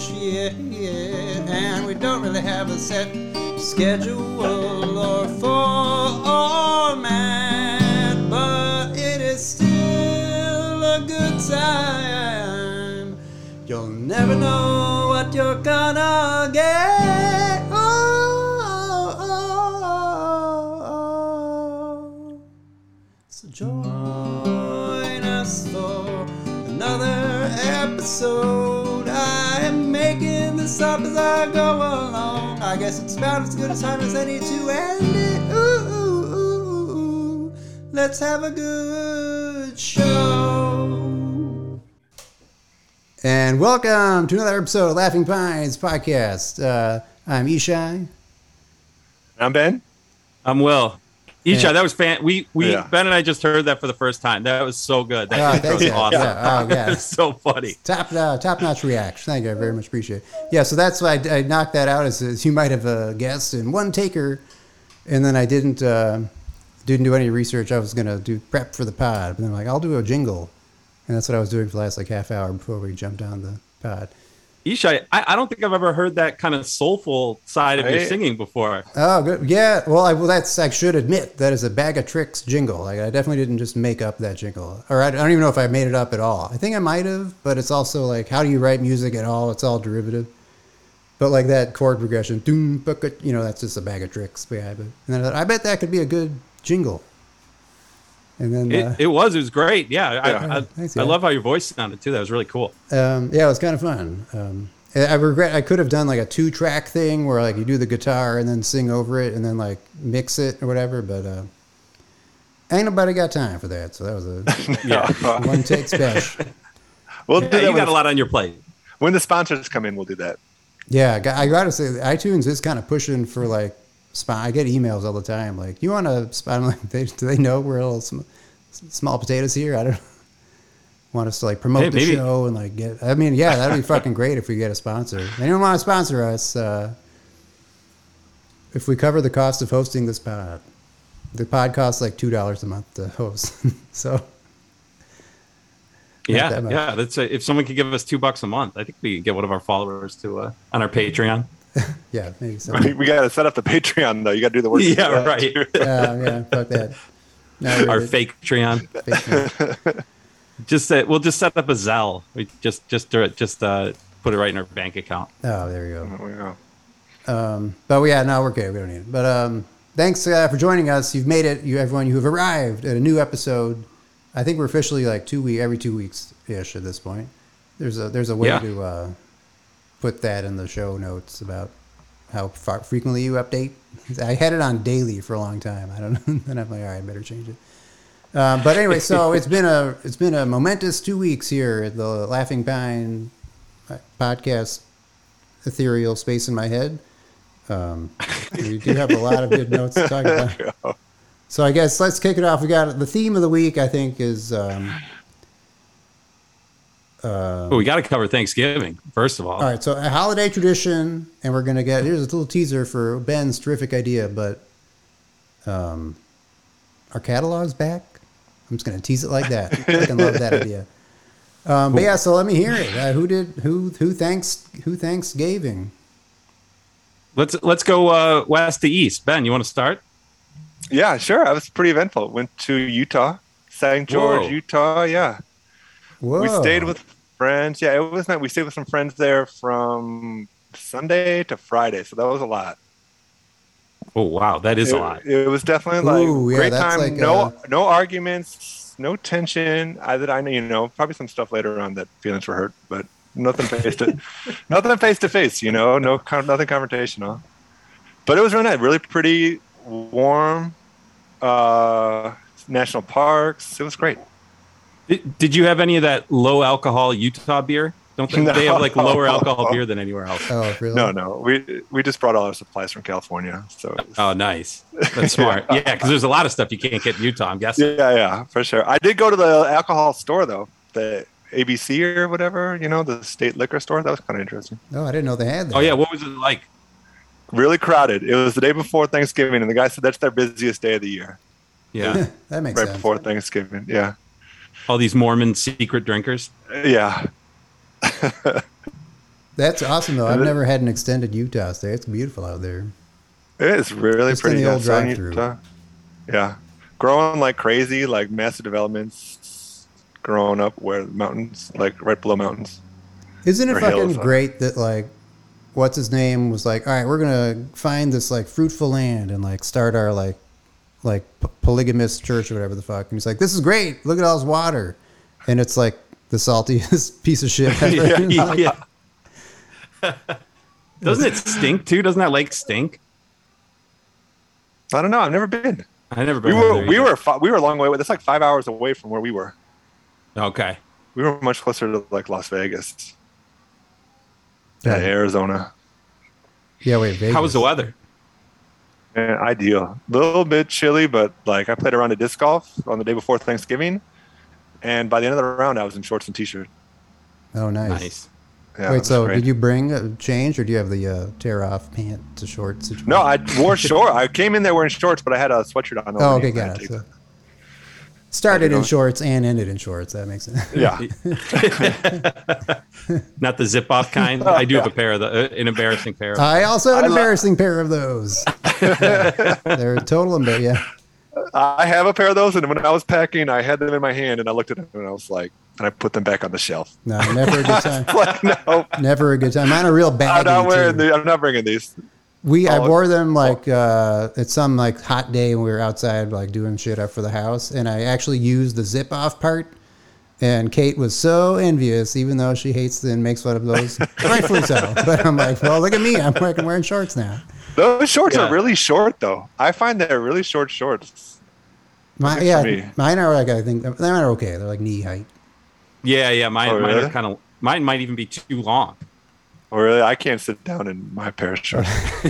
this year, and we don't really have a set schedule about as good a time as any to end it. Ooh, ooh, ooh, ooh. Let's have a good show. And welcome to another episode of Laughing Pines podcast. Uh, I'm Ishai. I'm Ben. I'm Will. Isha, Yeah. that was fan. We we Yeah. Ben and I just heard that for the first time. That was so good. That Oh, was yeah. awesome. Yeah. Oh, yeah. that so funny. Top uh, top notch reaction. Thank you. I very much appreciate it. Yeah, so that's why I, I knocked that out as, as you might have uh, guessed in one taker, and then I didn't uh, didn't do any research. I was gonna do prep for the pod, but then I'm like I'll do a jingle, and that's what I was doing for the last like half hour before we jumped on the pod. Isha, I, I don't think I've ever heard that kind of soulful side of your singing before. Oh, good. Yeah. Well, I, well, that's I should admit that is a bag of tricks jingle. Like I definitely didn't just make up that jingle, or I, I don't even know if I made it up at all. I think I might have, but it's also like how do you write music at all? It's all derivative. But like that chord progression, doom, you know, that's just a bag of tricks behind it. And then I thought, I bet that could be a good jingle. And then, It, uh, it was. It was great. Yeah, Yeah. I, I, Thanks, I love how your voice sounded too. That was really cool. um, yeah, it was kind of fun. Um, I I regret I could have done like a two track thing where like you do the guitar and then sing over it and then like mix it or whatever. But uh, ain't nobody got time for that. So that was a Yeah, one take special. We'll yeah you got a lot on your plate. when the sponsors come in. We'll do that. Yeah, I gotta say, iTunes is kind of pushing for like. Spot. I get emails all the time like, "You want to?" I'm like, they, "Do they know we're little sm- small potatoes here?" I don't want us to like promote Hey, the maybe- show and like get. I mean, yeah, that'd be fucking great if we get a sponsor. Anyone want to sponsor us? Uh, if we cover the cost of hosting this pod, the pod costs like two dollars a month to host. so Yeah, that yeah. That's a, if someone could give us two bucks a month, I think we could get one of our followers to uh, on our Patreon. yeah, maybe so. We, we got to set up the Patreon though. You got to do the work. Yeah, Uh, right. Uh, yeah, fuck that. No, our fake Patreon. Just uh, we'll just set up a Zelle. We just just do it. Just uh, put it right in our bank account. Oh, there you go. There we go. Um, but yeah, no, we're good. We don't need it. But um, thanks uh, for joining us. You've made it. You everyone, you have arrived at a new episode. I think we're officially like two week every two weeks ish at this point. There's a there's a way Yeah. to uh, put that in the show notes about how far, frequently you update. I had it on daily for a long time. I don't know. then I'm like, all right, I better change it. Um, but anyway, so it's been a it's been a momentous two weeks here at the Laughing Pine podcast ethereal space in my head. Um, we do have a lot of good notes to talk about. So I guess let's kick it off. We got the theme of the week. I think is um, uh, Oh, we got to cover Thanksgiving first of all. all right. So a holiday tradition, and we're gonna get here's a little teaser for Ben's terrific idea. But um, our catalog's back. I'm just gonna tease it like that. I can love that idea. Um, but yeah, so let me hear it. Uh, who did who who thanks who Thanksgiving? Let's let's go uh, west to east. Ben, you want to start? Yeah, sure. I was pretty eventful. Went to Utah, St. George, Whoa. Utah. Yeah, Whoa. we stayed with friends. Yeah, it was nice. We stayed with some friends there from Sunday to Friday, so that was a lot. Oh wow, that is it, a lot. It was definitely like Ooh, yeah, great time. like, no, uh, no arguments, no tension. I that I know, you know, probably some stuff later on that feelings were hurt, but nothing face to, nothing face to face. You know, no, con- nothing confrontational. But it was really nice, really pretty, warm. Uh, national parks. It was great. Did, did you have any of that low alcohol Utah beer? Don't they, they have like lower alcohol beer than anywhere else? Oh, really? No, no, we we just brought all our supplies from California. So Oh, nice. That's smart. Yeah, because there's a lot of stuff you can't get in Utah. I'm guessing. Yeah, yeah, for sure. I did go to the alcohol store though, the ABC or whatever, you know, the state liquor store. That was kind of interesting. Oh, I didn't know they had that. Oh yeah, what was it like? Really crowded. It was the day before Thanksgiving, and the guy said that's their busiest day of the year, Yeah, that makes sense. right sense. before Thanksgiving. Yeah, all these Mormon secret drinkers. yeah. That's awesome though. I've never had an extended Utah stay. It's beautiful out there. It is really Just in pretty. the yeah, old Southern drive-through. Utah. Yeah, growing like crazy, like massive developments. Growing up where mountains, like right below mountains. Isn't it Or fucking hills, great that like what's his name was like, all right, we're gonna find this like fruitful land and like start our like like p- polygamous church or whatever the fuck. And he's like, this is great. Look at all this water, and it's like the saltiest piece of shit ever. yeah, yeah, yeah. Doesn't it stink too? Doesn't that lake stink? I don't know. I've never been. I never We been. were there we were fi- we were a long way. away. That's like five hours away from where we were. okay. We were much closer to like Las Vegas, Yeah. yeah, Arizona. Yeah, wait, Vegas. How was the weather? And ideal. A little bit chilly, but like I played around a disc golf on the day before Thanksgiving, and by the end of the round, I was in shorts and t-shirt. Oh, nice. Nice. Yeah, Wait, so great. did you bring a change, or do you have the uh, tear off pant to shorts? situation? No, I wore shorts. I came in there wearing shorts, but I had a sweatshirt on. Oh, okay, I got it. So started in shorts and ended in shorts. That makes sense. Yeah, Not the zip off kind. I do have a pair of the uh, an embarrassing pair. Of I also have an lo- embarrassing pair of those. They're a total embar. Yeah. I have a pair of those, and when I was packing, I had them in my hand, and I looked at them, and I was like, and I put them back on the shelf. No, never a good time. like, no, Never a good time. Mine are real I'm baggy. not wearing. too. The, I'm not bringing these. We I Oh, wore them like uh, it's some like hot day when we were outside like doing shit up for the house, and I actually used the zip off part. And Kate was so envious, even though she hates and makes fun of those, rightfully so. But I'm like, well, look at me, I'm fucking wearing shorts now. Those shorts Yeah. are really short, though. I find they're really short shorts. My, yeah, mine are like I think they're okay. They're like knee height. yeah, yeah. Mine, Oh, mine are kind of. Mine might even be too long. Or really, I can't sit down in my pair of shorts.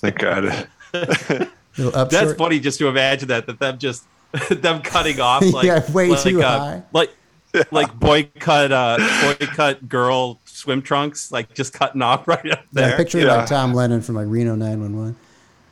Thank God. That's short. funny just to imagine that that them just them cutting off like Yeah, way like, too uh, high. like like boycott uh boycott girl swim trunks like just cutting off right up Yeah, there. picture Yeah. like Tom Lennon from like Reno 911.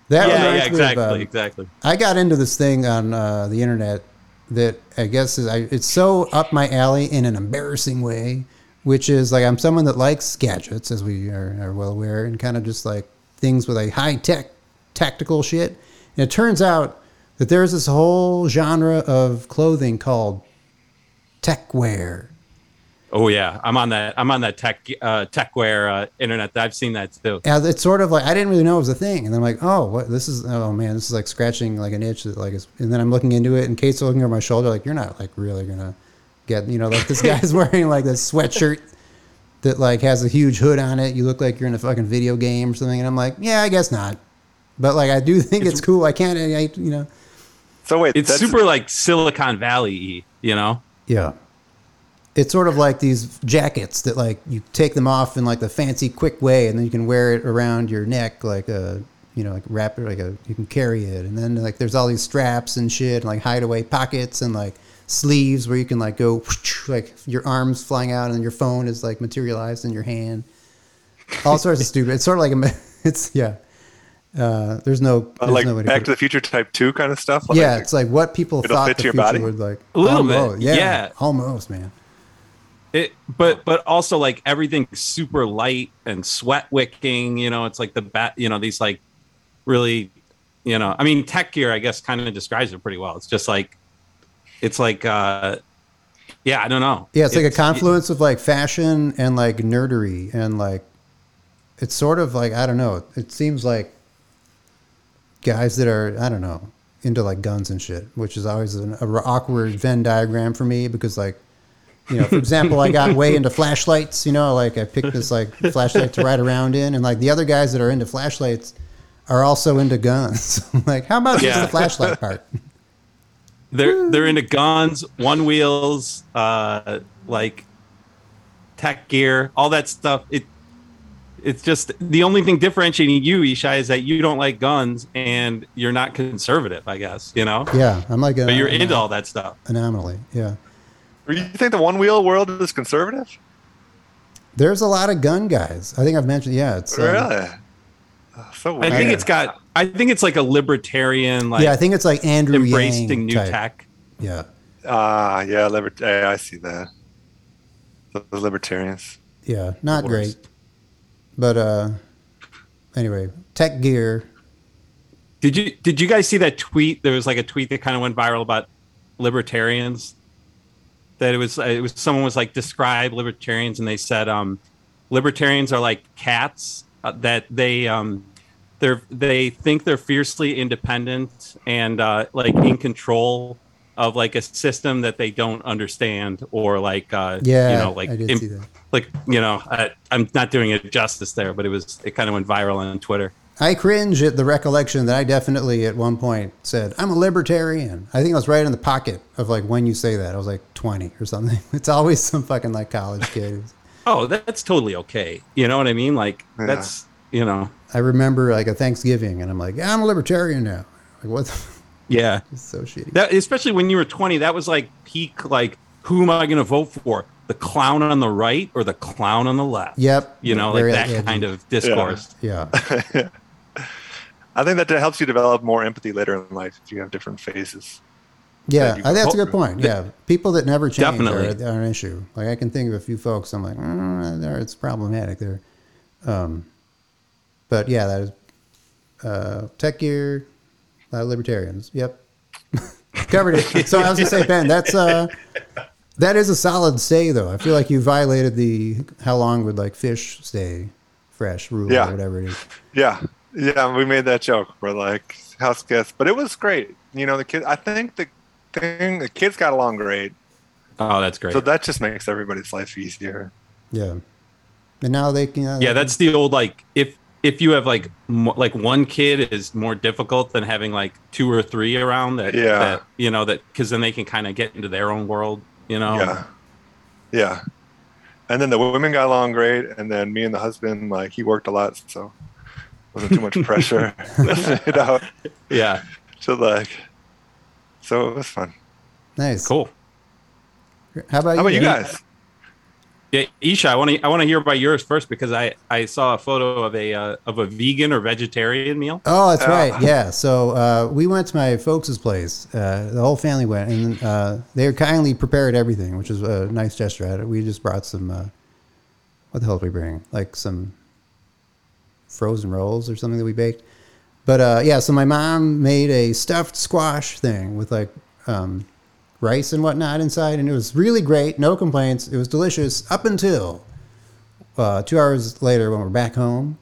That yeah, yeah, me of, exactly, um, exactly. I got into this thing on uh, the internet that I guess is I, it's so up my alley in an embarrassing way, which is like I'm someone that likes gadgets, as we are, are well aware, and kind of just like things with a high tech, tactical shit. And it turns out that there's this whole genre of clothing called tech wear. Oh yeah, I'm on that. I'm on that tech uh, techwear uh, internet. I've seen that too. And it's sort of like I didn't really know it was a thing, and I'm like, oh, what? This is oh man, this is like scratching like an itch that like is. And then I'm looking into it, and Kate's looking over my shoulder, like you're not like really gonna get, you know, like this guy's wearing like this sweatshirt that like has a huge hood on it. You look like you're in a fucking video game or something, and I'm like, yeah, I guess not. But like I do think it's, cool. I can't, I, I- you know, So wait, It's that's- super like Silicon Valley, you know. Yeah. It's sort of like these jackets that like you take them off in like the fancy quick way, and then you can wear it around your neck like a you know like wrap it like a you can carry it, and then like there's all these straps and shit, and like hideaway pockets and like sleeves where you can like go like your arms flying out and your phone is like materialized in your hand. All sorts of stupid. It's sort of like a it's yeah. Uh, there's no uh, like no way Back put to the Future type two kind of stuff. Like, yeah, it's like what people thought the your future body? would like. A little bit, Almost, yeah, yeah. almost, man. It, but but also like everything super light and sweat wicking. You know, it's like the bat. You know, these like really, you know, I mean, tech gear I guess kind of describes it pretty well. It's just like, it's like, uh yeah, I don't know. Yeah, it's, like a confluence of like fashion and like nerdery and like it's sort of like I don't know. It seems like guys that are I don't know into like guns and shit, which is always an a awkward Venn diagram for me because like you know, for example, I got way into flashlights. You know, like I picked this like flashlight to ride around in, and like the other guys that are into flashlights are also into guns. like, how about just the flashlight part? They're they're into guns, one wheels, uh, like tech gear, all that stuff. It it's just the only thing differentiating you, Ishai, is that you don't like guns and you're not conservative. I guess you know, Yeah, I'm like, a, but you're an into all that stuff. anomaly. Yeah. Do you think the one wheel world is conservative? There's a lot of gun guys. I think I've mentioned. Yeah, it's um, really? Oh, so I think it's got. I think it's like a libertarian, like yeah, I think it's like Andrew embracing Yang new type. tech. Yeah, Ah, yeah, libert- I see that. The, the libertarians. Yeah, not great. But uh, anyway, tech gear. Did you did you guys see that tweet? There was like a tweet that kind of went viral about libertarians. That it was it was someone was like describe libertarians and they said um, libertarians are like cats uh, that they um, they're they think they're fiercely independent and uh, like in control of like a system that they don't understand or like uh, Yeah, you know like I did im- see that. like you know I, I'm not doing it justice there, but it was it kind of went viral on Twitter. I cringe at the recollection that I definitely at one point said, I'm a libertarian. I think I was right in the pocket of like when you say that. I was like 20 or something. It's always some fucking like college kid. Oh, that's totally okay. You know what I mean? Like Yeah. that's you know, I remember like a Thanksgiving and I'm like, yeah, I'm a libertarian now. Like, what? The, yeah. it's so shitty. That especially when you were 20, that was like peak like who am I going to vote for? The clown on the right or the clown on the left? Yep. You know, like that edgy. kind of discourse. Yeah. I think that helps you develop more empathy later in life if you have different phases. Yeah, you I- that's a good point. Yeah, people that never change Definitely. are, are an issue. Like I can think of a few folks. I'm like, mm, there, it's problematic there. Um, but yeah, that is uh, tech gear, a lot of libertarians. Yep, covered it. So I was gonna say, Ben, that's uh, that is a solid stay though. I feel like you violated the how long would like fish stay fresh rule Yeah. or whatever it is. Yeah, yeah, we made that joke. We're like house guests, but it was great. You know, the kid. I think the thing the kids got along great, Oh, that's great. so that just makes everybody's life easier. Yeah, and now they can. Uh, yeah, that's the old like if if you have like mo- like one kid is more difficult than having like two or three around that Yeah. that, you know that cuz then they can kind of get into their own world, you know. Yeah, yeah. And then the women got along great, and then me and the husband, like he worked a lot, so wasn't too much pressure. you know, Yeah. so like, so it was fun. nice. Cool. How about How about you Ian? guys? Yeah, Isha, I want to I want to hear about yours first because I I saw a photo of a uh, of a vegan or vegetarian meal. Oh, that's Ah. right. Yeah. So uh, we went to my folks' place. Uh, the whole family went, and uh, they kindly prepared everything, which is a nice gesture. At it. We just brought some. Uh, what the hell did we bring? Like some frozen rolls or something that we baked. But uh, yeah, so my mom made a stuffed squash thing with like um, rice and whatnot inside, and it was really great. No complaints. It was delicious up until uh, two hours later when we're back home.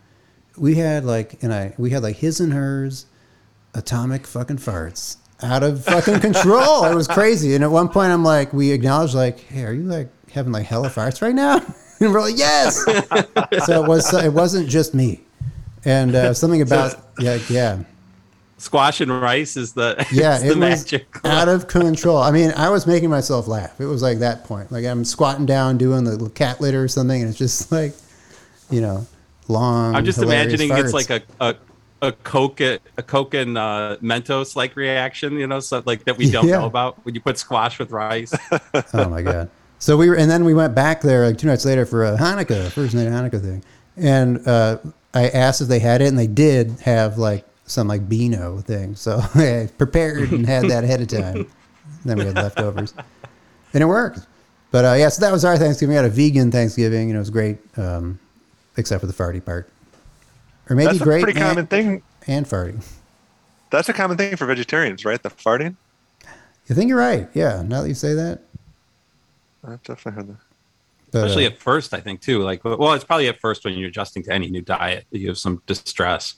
We had like, and I we had like his and hers atomic fucking farts out of fucking control. it was crazy. And at one point, I'm like, we acknowledged like, hey, are you like having like hella farts right now? And we're like, yes. so it was. It wasn't just me. And uh, something about yeah, yeah, Squash and rice is the yeah. It the was magic. out of control. I mean, I was making myself laugh. It was like that point. Like I'm squatting down doing the cat litter or something, and it's just like, you know, long. I'm just imagining it's like a a a Coke a Coke and uh, Mentos like reaction, you know, so like that we don't Yeah. know about when you put squash with rice. oh my god. So we were, and then we went back there like two nights later for a Hanukkah, first night Hanukkah thing, and uh, I asked if they had it, and they did have like some like Beano thing. So I prepared and had that ahead of time. then we had leftovers, and it worked. But uh, yeah, so that was our Thanksgiving. We had a vegan Thanksgiving, and it was great, um, except for the farty part, or maybe That's a great pretty and, common thing. and farting. That's a common thing for vegetarians, right? The farting. I think you're right. Yeah, now that you say that, I've definitely heard that. but, Especially uh, at first, I think too. Like, well, it's probably at first when you're adjusting to any new diet, that you have some distress.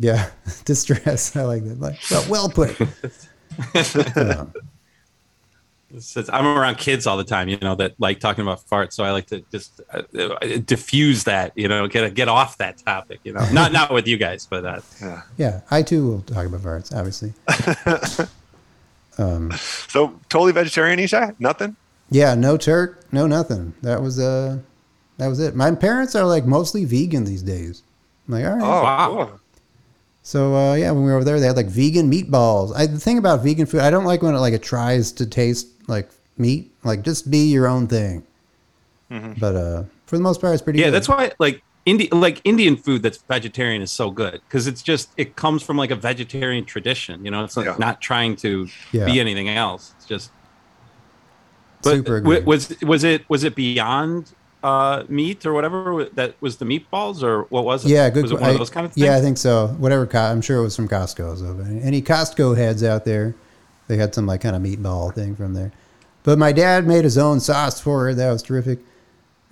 Yeah, distress. I like that. Like, well, well put. Yeah. It's- it's- I'm around kids all the time, you know, that like talking about farts. So I like to just uh, uh, diffuse that, you know, get get off that topic, you know, not not with you guys, but uh, Yeah. yeah, I too will talk about farts, obviously. So totally vegetarian, Isha? Nothing. Yeah, no Turk, no nothing. That was uh, that was it. My parents are like mostly vegan these days. I'm like, all right. Oh, Wow. cool. So uh, yeah, when we were over there, they had like vegan meatballs. I, the thing about vegan food, I don't like when it like it tries to taste like meat. Like just be your own thing. But uh, for the most part, it's pretty. yeah, good. that's why like Indi- like Indian food that's vegetarian is so good because it's just it comes from like a vegetarian tradition, you know, it's like Yeah. not trying to Yeah. be anything else. It's just. But Super w- was was it was it beyond uh, meat or whatever that was the meatballs or what was it? Yeah, good. Was it one I- of those kind of things? Yeah, I think so. Whatever. I'm sure it was from Costco. So any Costco heads out there, they had some like kind of meatball thing from there. But my dad made his own sauce for it. That was terrific.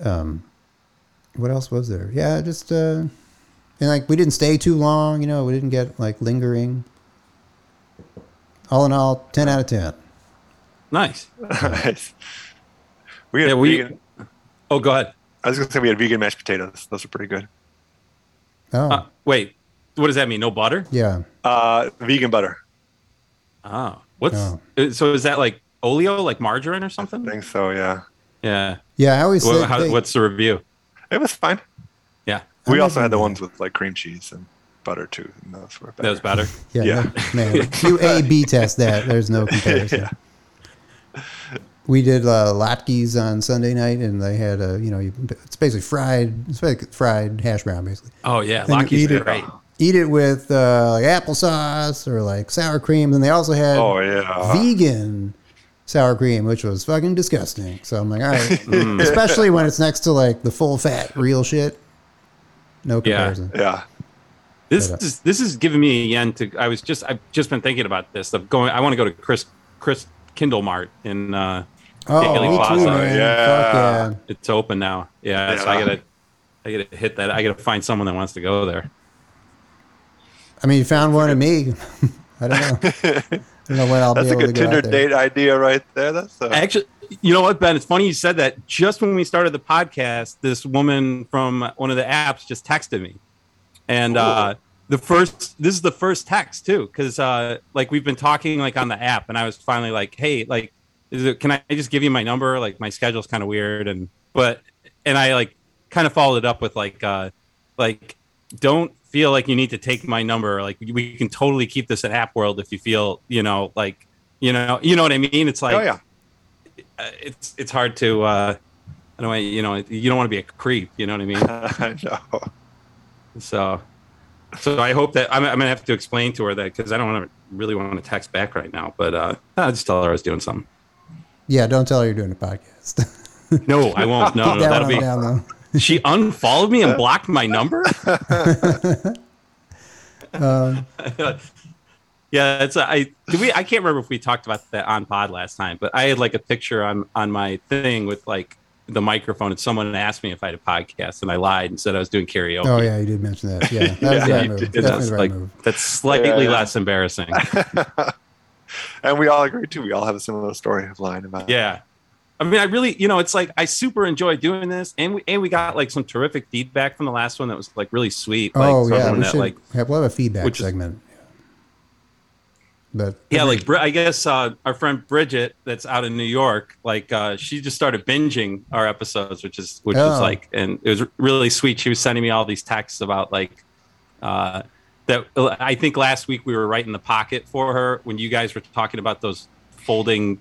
Um, what else was there? Yeah, just uh, and like we didn't stay too long. You know, we didn't get like lingering. All in all, ten out of ten. nice. nice. We had Yeah, we- vegan, Oh, go ahead. I was gonna say we had vegan mashed potatoes. Those are pretty good. Oh, Uh, wait, what does that mean? No butter? yeah. Uh, vegan butter. Oh, what's Oh. uh, so? Is that like oleo, like margarine or something? I think so. Yeah, Yeah. Yeah, I always What, how, they- what's the review? it was fine. Yeah, I'm We also had the ones with like cream cheese and butter too. And those were better. that was better. Yeah, Yeah. no- man. You A B test that. There's no comparison. Yeah. We did uh, latkes on Sunday night, and they had a you know you, it's basically fried it's like fried hash brown basically. Oh yeah, And you Lucky's eat it- great. Eat it with uh, like applesauce or like sour cream. And they also had Oh yeah. vegan sour cream, which was fucking disgusting. So I'm like, all right, Mm. especially when it's next to like the full fat real shit. No Yeah. comparison. yeah. yeah. This But, uh, is this is giving me a yen to. I was just I've just been thinking about this. Of going, I want to go to Chris Chris Kindle Mart in. Uh, Oh, Daily me too, man. Yeah. Yeah. it's open now. Yeah, so I Yeah. gotta I gotta hit that. I gotta find someone that wants to go there. I mean, you found one of me. I don't know. I don't know when I'll That's be a able to good go Tinder date idea right there. That's uh, Actually, you know what, Ben? It's funny you said that. Just when we started the podcast, this woman from one of the apps just texted me, and uh, the first this is the first text too, because uh, like we've been talking like on the app, and I was finally like, hey, like, is it? Can I just give you my number? Like my schedule's kind of weird, and but and I like kind of followed it up with like, uh, like don't feel like you need to take my number. Like we can totally keep this at App World if you feel, you know, like you know, you know what I mean. It's like oh yeah. uh, it's it's hard to uh I don't you know you don't want to be a creep you know what I mean I know. so so I hope that I'm, I'm gonna have to explain to her that because I don't want to really want to text back right now but uh I'll just tell her I was doing something Yeah, don't tell her you're doing a podcast. no I won't no, no that that'll be down she unfollowed me and blocked my number Um, yeah it's a, I did we I can't remember if we talked about that on pod last time but I had like a picture on on my thing with like the microphone and someone asked me if I had a podcast and I lied and said I was doing karaoke oh yeah, you did mention that. Yeah, that was Yeah, right move. did. Definitely that's right like move. that's slightly Yeah, yeah. less embarrassing and we all agree too. We all have a similar story of lying about. it. Yeah. I mean, I really, you know, it's like I super enjoy doing this, and we and we got like some terrific feedback from the last one that was like really sweet. Like, oh yeah, someone we that, should like have, we'll have a feedback which is- segment. But yeah, like I guess uh, our friend Bridget, that's out in New York, like uh, she just started binging our episodes, which is which Oh. is like, and it was really sweet. She was sending me all these texts about like uh, that. I think last week we were right in the pocket for her when you guys were talking about those folding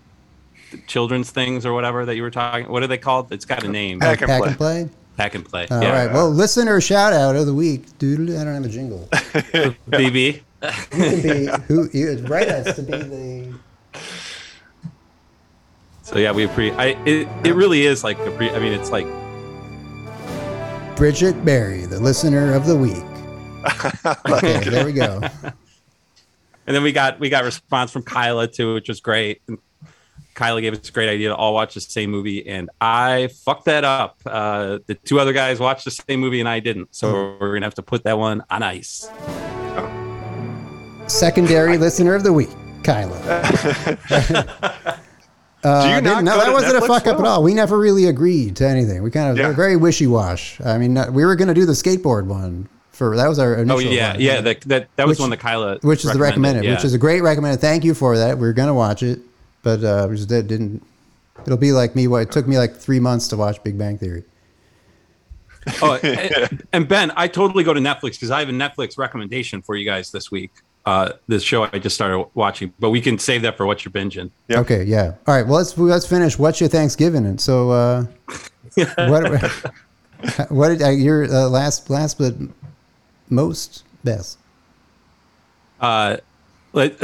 children's things or whatever that you were talking. What are they called? It's got a name. Pack and pack play. and play. Pack and play. All yeah. right. Well, listener shout out of the week, dude. I don't have a jingle. BB. You can be who you write us to be the. So yeah, we appreciate. I it, it really is like a pre. I mean, it's like Bridget Berry, the listener of the week. Okay, there we go. and then we got we got response from Kyla too, which was great. And Kyla gave us a great idea to all watch the same movie, and I fucked that up. Uh, the two other guys watched the same movie, and I didn't. So we're gonna have to put that one on ice. Secondary listener of the week, Kyla. Uh, Do you not didn't- no, that wasn't a Netflix fuck up at all. We never really agreed to anything. We kind of Yeah. were very wishy wash. I mean, we were going to do the skateboard one for that was our initial. Oh yeah, one. yeah. That that that was Which- one that Kyla, which is the recommended, yeah. which is a great recommended. Thank you for that. We are going to watch it, but uh, we just did, didn't. It'll be like me. What it took me like three months to watch Big Bang Theory. oh, and, and Ben, I totally go to Netflix because I have a Netflix recommendation for you guys this week. Uh, this show I just started watching, but we can save that for what you're binging. Yep. Okay, yeah. All right. Well, let's let's finish. What's your Thanksgiving? And so, uh, what? What did uh, your uh, last last but most best? Uh,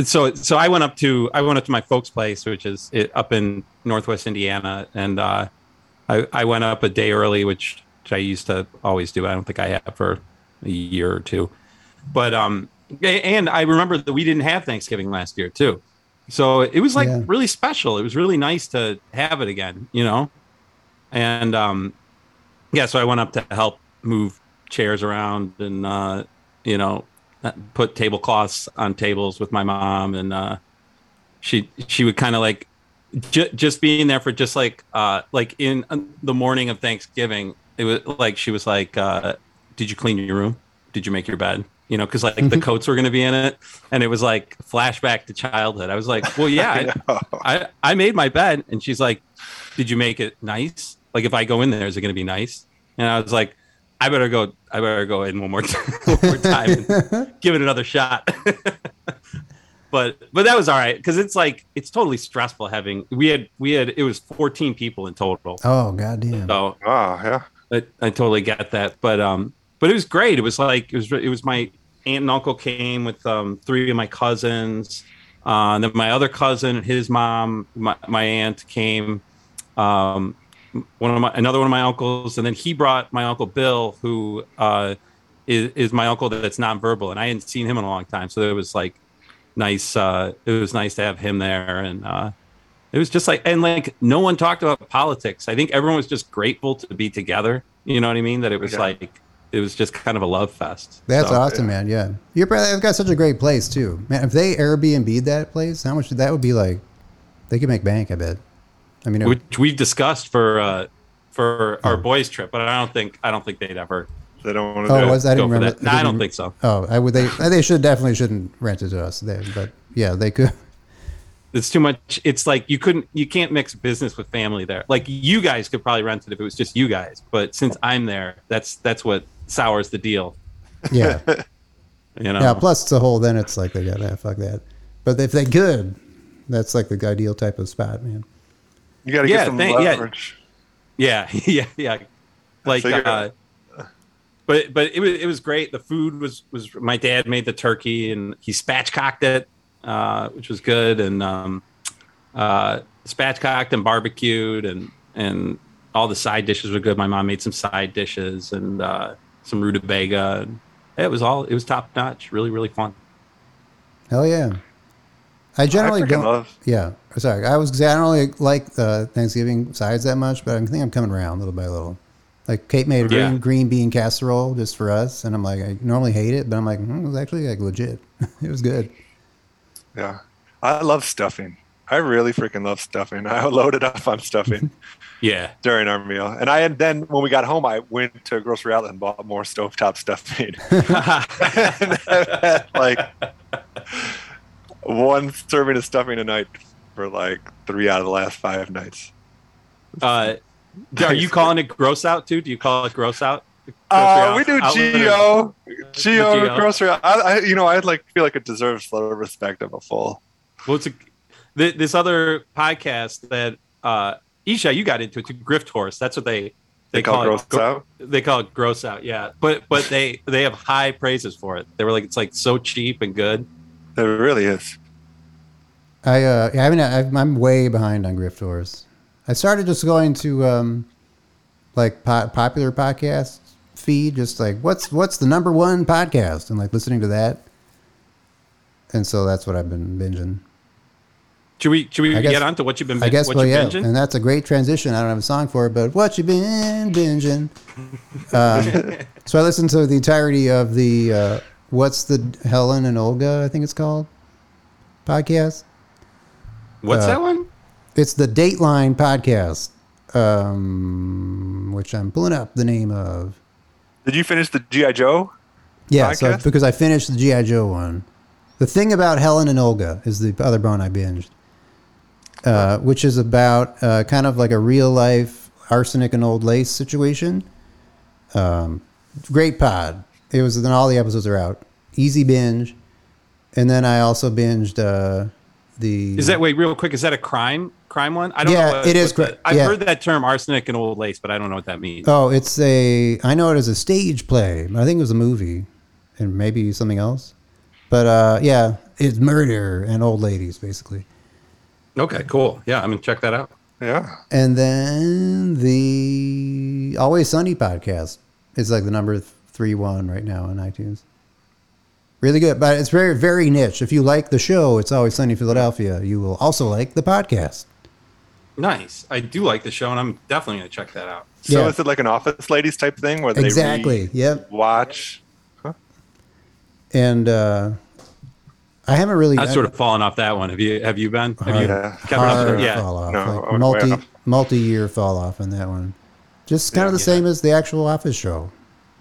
so so I went up to I went up to my folks' place, which is up in Northwest Indiana, and uh, I, I went up a day early, which, which I used to always do. I don't think I have for a year or two. But um, and I remember that we didn't have Thanksgiving last year too, so it was like Yeah. really special. It was really nice to have it again, you know. And um, yeah, so I went up to help move chairs around and uh, you know put tablecloths on tables with my mom, and uh, she she would kind of like ju- just being there for just like uh, like in uh, the morning of Thanksgiving. It was like she was like, uh, "Did you clean your room? Did you make your bed?" You know, because like the coats were going to be in it, and it was like flashback to childhood. I was like, "Well, yeah, I, I I made my bed," and she's like, "Did you make it nice? Like if I go in there, is it going to be nice?" And I was like, "I better go. I better go in one more time, one more time and give it another shot." but but that was all right because it's like it's totally stressful having we had we had it was 14 people in total. Oh goddamn. So Oh yeah. I, I totally get that, but um, but it was great. It was like it was it was my aunt and uncle came with um three of my cousins, uh, and then my other cousin, and his mom, my, my aunt came, um, one of my another one of my uncles, and then he brought my uncle Bill, who uh is is my uncle that's nonverbal, and I hadn't seen him in a long time, so it was like nice. Uh, it was nice to have him there, and uh, it was just like, and like, no one talked about politics. I think everyone was just grateful to be together. You know what I mean? That it was Yeah. like, it was just kind of a love fest. That's So, awesome, man. Yeah, you're probably they've got such a great place too, man. If they Airbnb that place, how much that would be like? They could make bank, I bet. I mean, Which we've discussed for uh, for our Oh. boys trip, but I don't think I don't think they'd ever They don't want to oh, do was it. I go didn't for remember? that. No, I don't didn't- think so. Oh, I would. They they should definitely shouldn't rent it to us. They, but yeah, they could. It's too much. It's like you couldn't, you can't mix business with family there. Like you guys could probably rent it if it was just you guys, but since I'm there, that's that's what sours the deal. Yeah, You know. yeah. Plus, it's a whole. Then it's like they got to fuck that. But if they could, that's like the ideal type of spot, man. You got to Yeah, get some thank- yeah. leverage. Yeah, yeah, yeah. Like, figured- uh, but but it was it was great. The food was was my dad made the turkey and he spatchcocked it, uh, which was good, and um, uh, spatchcocked and barbecued, and and all the side dishes were good. My mom made some side dishes and uh, some rutabaga. And it was all it was top notch. Really really fun. Hell yeah. I generally freaking don't. love- Yeah, sorry. I was. generally like the Thanksgiving sides that much, but I think I'm coming around little by little. Like Kate made a green, Yeah. green bean casserole just for us, and I'm like, I normally hate it, but I'm like, mm, it was actually like legit. it was good. Yeah. I love stuffing. I really freaking love stuffing. I loaded up on stuffing Yeah. during our meal. And I and then when we got home, I went to a grocery outlet and bought more stovetop stuffing. and I've had like one serving of stuffing a night for like three out of the last five nights. uh, are you calling it gross out too? Do you call it gross out? Uh, we do out- outlet or- Geo, Geo grocery. I, I, you know, I'd like feel like it deserves a little respect of a full. Well, it's a, th- this other podcast that uh, Isha, you got into it, too, Grift Horse. That's what they They, call, it gross gro- out. They call it gross out. Yeah, but but they they have high praises for it. They were like, it's like so cheap and good. It really is. I uh, I haven't. I've, I'm way behind on Grift Wars. I started just going to um, like po- popular podcast feed, just like what's what's the number one podcast, and like listening to that. And so that's what I've been binging. Should we should we I guess- get on to what you've been I guess, what well, yeah, binging? and that's a great transition. I don't have a song for it, but what you've been binging? Um, so I listened to the entirety of the uh, "What's the Helen and Olga?" I think it's called podcast. What's uh, that one? It's the Dateline podcast, um, which I'm pulling up the name of. Did you finish the GI Joe? Yeah, so because I finished the GI Joe one. The thing about Helen and Olga is the other bone I binged, uh, which is about uh, kind of like a real life arsenic and old lace situation. Um, great pod. It was then all the episodes are out. Easy binge, and then I also binged uh, the. Is that wait real quick? Is that a crime crime one? I don't Yeah, know. what- it is what the- I've yeah. heard that term arsenic and old lace, but I don't know what that means. Oh, it's a. I know it as a stage play. I think it was a movie, and maybe something else. But uh, yeah, it's murder and old ladies basically. Okay, cool. Yeah, I'm gonna check that out. Yeah. And then the Always Sunny podcast is like the number three one right now on iTunes. Really good, but it's very very niche. If you like the show, it's Always Sunny Philadelphia. You will also like the podcast. Nice. I do like the show, and I'm definitely gonna check that out. So Yeah. is it like an office ladies type thing where they Exactly. Yep. watch? And uh, I haven't really. I've sort of fallen off that one. Have you? Have you been? Have you Yeah. kept up hard with? Yeah. fall off. No, like multi multi year fall off on that one. Just kind of Yeah. the same as the actual Office show.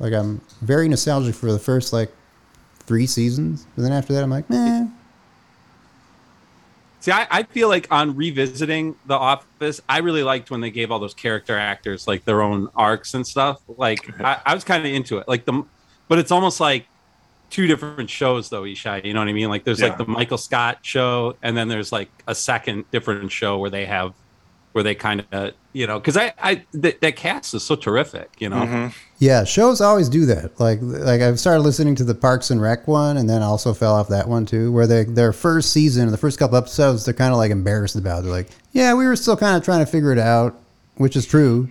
Like I'm very nostalgic for the first like three seasons, but then after that I'm like, meh. See, I, I feel like on revisiting The Office, I really liked when they gave all those character actors like their own arcs and stuff. Like I, I was kind of into it. Like the, but it's almost like two different shows though, Ishai. You know what I mean? Like there's like the Michael Scott show, and then there's like a second different show where they have, where they kind of, you know, because I, I th- that cast is so terrific. You know, Mhm. Yeah, shows always do that. Like like I've started listening to the Parks and Rec one, and then also fell off that one too, where they their first season, the first couple episodes, they're kind of like embarrassed about. They're like, yeah, we were still kind of trying to figure it out, which is true.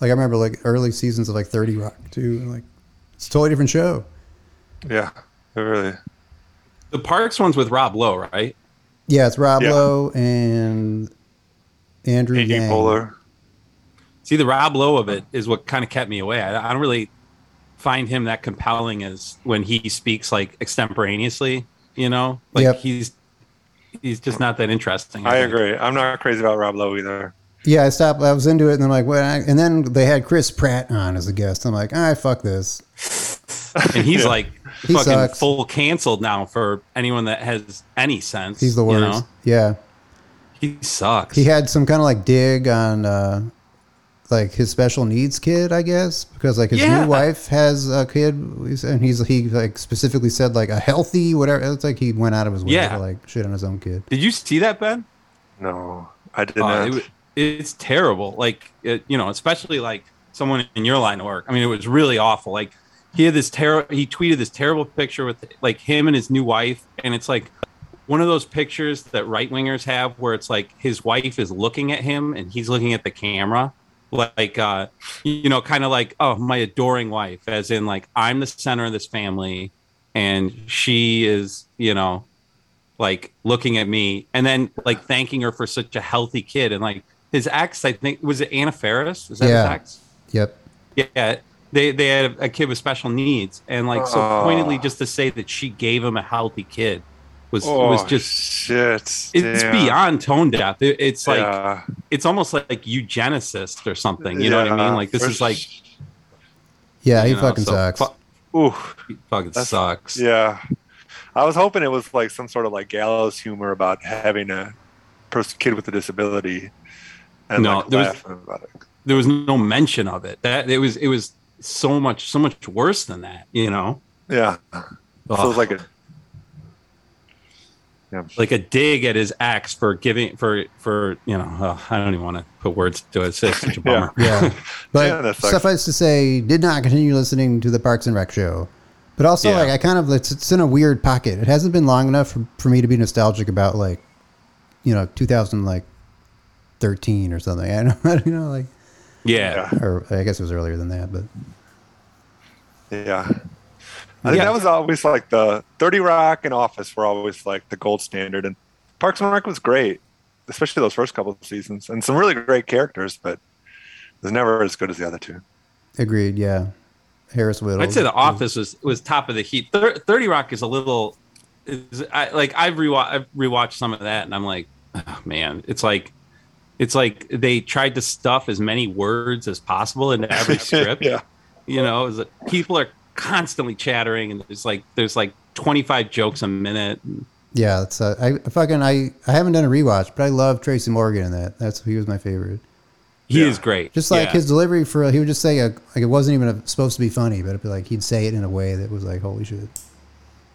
Like I remember like early seasons of like Thirty Rock too, and, like it's a totally different show. Yeah. It really. the Parks one's with Rob Lowe, right? Yeah, it's Rob Yeah. Lowe and Andrew Amy Yang. Poehler. See, the Rob Lowe of it is what kind of kept me away. I, I don't really find him that compelling as when he speaks like extemporaneously. You know, like Yep. he's he's just not that interesting. I think. agree. I'm not crazy about Rob Lowe either. Yeah, I stopped. I was into it, and I'm like, what? And then they had Chris Pratt on as a guest. I'm like, all right, fuck this. And he's Yeah. like He fucking sucks. full canceled now for anyone that has any sense. He's the you worst. know? Yeah. He sucks. He had some kind of like dig on uh like his special needs kid, I guess, because like his Yeah. new wife has a kid, and he's he like specifically said like a healthy whatever. It's like he went out of his way Yeah. to like shit on his own kid. Did you see that, Ben? No, I did Uh, not. it, it's terrible. Like, it, you know, especially like someone in your line of work. I mean, it was really awful. Like, he had this terrible. He tweeted this terrible picture with like him and his new wife, and it's like one of those pictures that right wingers have, where it's like his wife is looking at him and he's looking at the camera, like, uh, you know, kind of like, oh, my adoring wife, as in like I'm the center of this family, and she is, you know, like looking at me and then like thanking her for such a healthy kid and like his ex i think was it anna Faris? is that Yeah. his ex Yep. yeah they they had a kid with special needs and like so Oh. pointedly just to say that she gave him a healthy kid was oh, was just shit. it's Damn. beyond tone deaf It- it's like Yeah. it's almost like eugenicist or something you know what i mean like this for is like sh- Yeah, he know, fucking so sucks. fu- Ooh, he fucking That's- sucks yeah. I was hoping it was like some sort of like gallows humor about having a person, kid with a disability, and No, like there was- laughing about it. there was no mention of it that it was it was so much so much worse than that you know Yeah. So it was like a. Yeah. like a dig at his ex for giving for for you know uh, I don't even want to put words to it. It's such a bummer. Yeah. But Yeah, suffice to say, did not continue listening to the Parks and Rec show. But also, Yeah. like, I kind of, it's, it's in a weird pocket. It hasn't been long enough for, for me to be nostalgic about, like, you know, 2000, like, 13 or something. I don't know, you know, like, Yeah. Yeah. or I guess it was earlier than that, but Yeah. I think Yeah. that was always like the 30 Rock and Office were always like the gold standard. And Parks and Rec was great, especially those first couple of seasons. And some really great characters, but it was never as good as the other two. agreed. Yeah. Harris Wittels. I'd say The Office was was top of the heap. Thir- Thirty Rock is a little, is, I, like I've rewatched I've rewatched some of that, and I'm like, oh, man, it's like. It's like they tried to stuff as many words as possible into every script. yeah. You know, is that people are constantly chattering, and there's like there's like 25 jokes a minute. Yeah. It's, uh, I fucking, I, I haven't done a rewatch, but I love Tracy Morgan in that. That's, he was my favorite. He Yeah. is great. Just like Yeah. his delivery for, he would just say, a, like, it wasn't even a, supposed to be funny, but it'd be like, he'd say it in a way that was like, holy shit.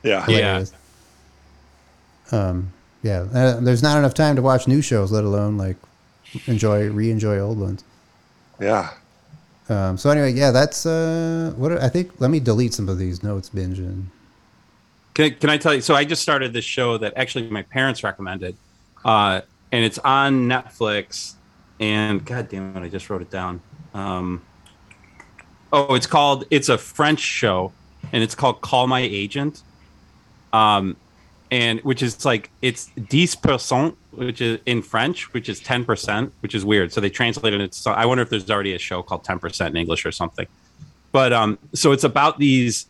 Yeah. Yeah. Um, yeah. Uh, there's not enough time to watch new shows, let alone like enjoy, re-enjoy old ones. Yeah. Um, so anyway, yeah, that's uh, what I think. Let me delete some of these notes, binging. Can I, can I tell you? So I just started this show that actually my parents recommended, uh, and it's on Netflix. and god damn it, I just wrote it down. Um, oh, it's called. It's a French show, and it's called Call My Agent. Um, and which is like it's 10% which is in french which is 10% which is weird. So they translated it so i wonder if there's already a show called 10% in english or something. But um so it's about these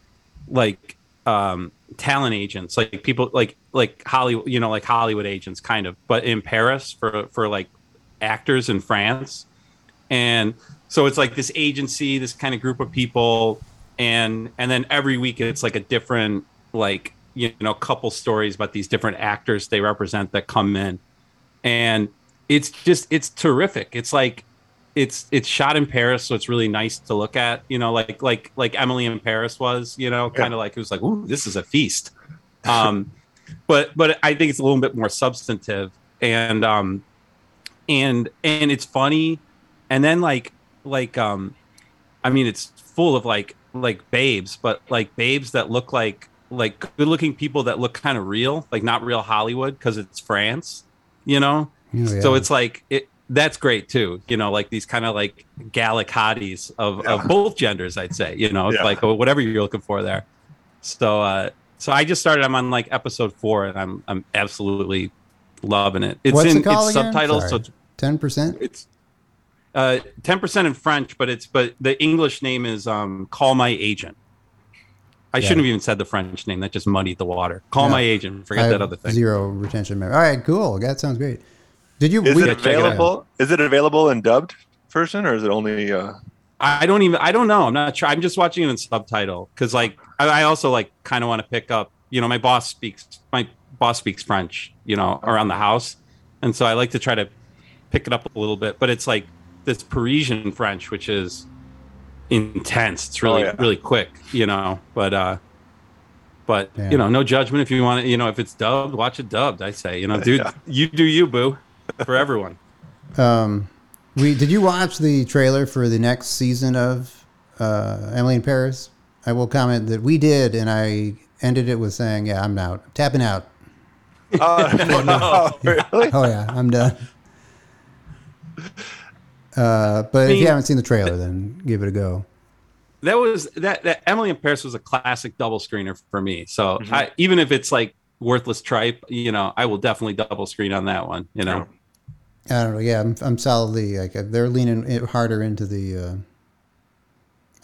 like um talent agents like people like like hollywood you know like hollywood agents kind of but in paris for for like actors in france. And so it's like this agency this kind of group of people and and then every week it's like a different like you know couple stories about these different actors they represent that come in. And it's just it's terrific. It's like it's it's shot in paris so it's really nice to look at you know like like like emily in paris was you know kind of like it was like ooh this is a feast. Um but but i think it's a little bit more substantive and um and and it's funny. And then like like um i mean it's full of like like babes but like babes that look like like good looking people that look kind of real, like not real Hollywood because it's France, you know? Oh, yeah. So it's like it that's great too, you know, like these kind of like Gallic hotties of, Yeah. of both genders, I'd say, you know, Yeah. like whatever you're looking for there. So uh so I just started I'm on like episode four and I'm I'm absolutely loving it. It's What's in it called it's again? subtitles, so it's Ten percent. it's uh 10% in French, but it's but the English name is um Call My Agent. I Yeah. shouldn't have even said the French name. That just muddied the water. Call Yeah. my agent. Forget that other thing. Zero retention memory. All right, cool. That sounds great. Did you? Is we- it check it out. available? Is it available in dubbed version or is it only? Uh, I don't even. I don't know. I'm not sure. I'm just watching it in subtitle because, like, I, I also like kind of want to pick up. You know, my boss speaks. My boss speaks French. You know, around the house, and so I like to try to pick it up a little bit. But it's like this Parisian French, which is intense. It's really, Oh, yeah. really quick. You know, but uh, but Yeah. you know, no judgment if you want to. You know, if it's dubbed, watch it dubbed. I say, you know, dude, Yeah. you do you, boo, for everyone. Um, we did you watch the trailer for the next season of uh, Emily in Paris? I will comment that we did, and I ended it with saying, "Yeah, I'm out, tapping out. oh, really? Oh yeah, I'm done." Uh, but if mean- you haven't seen the trailer, then give it a go. that was that that Emily in Paris was a classic double screener for me. So Mm-hmm. I, even if it's like worthless tripe, you know, I will definitely double screen on that one. You know, I don't know. Yeah, I'm, I'm solidly like uh, they're leaning harder into the. Uh,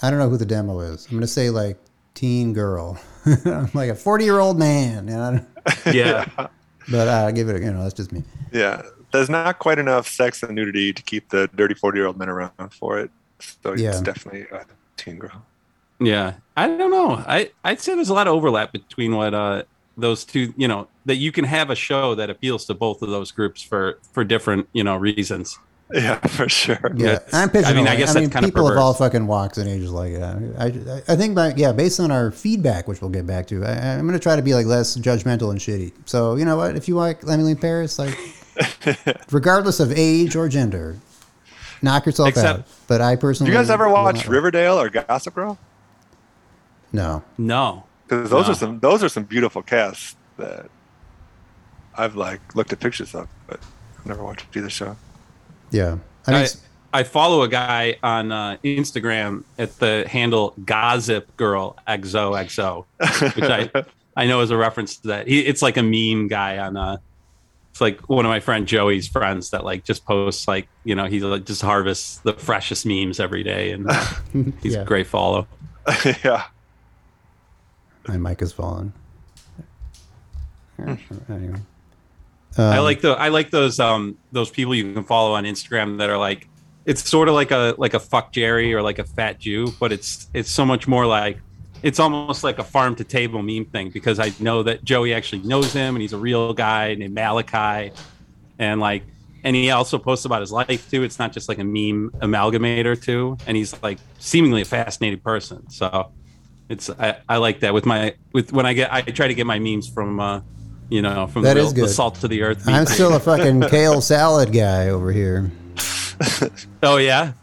I don't know who the demo is. I'm gonna say like teen girl. I'm like a 40 year old man, you know. yeah, But uh, give it. A, you know, that's just me. Yeah, there's not quite enough sex and nudity to keep the dirty forty-year-old men around for it. So Yeah. it's definitely a teen girl. yeah. I don't know. I I'd say there's a lot of overlap between what uh those two. You know, that you can have a show that appeals to both of those groups for for different you know reasons. Yeah, for sure. Yeah, It's- I'm I pitching. mean, I guess that's kind of people of perverse. all fucking walks and ages like it. I, I, I think, by, yeah, based on our feedback, which we'll get back to, I, I'm going to try to be like less judgmental and shitty. So you know what? If you like Emily in Paris, like, regardless of age or gender, knock yourself Except- out. But I personally. Do personally, you guys ever watch not- Riverdale or Gossip Girl? No. No, Because those No. are some those are some beautiful casts that I've like looked at pictures of, but I've never watched either show. Yeah. I mean, I, I follow a guy on uh, Instagram at the handle Gossip Girl XOXO, which I I know is a reference to that. He, it's like a meme guy on uh it's like one of my friend Joey's friends that like just posts like you know he like just harvests the freshest memes every day and he's Yeah. a great follow. yeah. my mic has fallen. Hmm. Anyway. I Um, like the I like those um those people you can follow on Instagram that are like it's sort of like a like a FuckJerry or like a fat Jew, but it's it's so much more like it's almost like a farm to table meme thing because I know that Joey actually knows him and he's a real guy named Malachi, and like and he also posts about his life too. It's not just like a meme amalgamator too, and he's like seemingly a fascinating person. So it's I, I like that with my with when I get I try to get my memes from uh you know from That the, is real, the salt to the earth. meme I'm still a fucking kale salad guy over here. Oh yeah,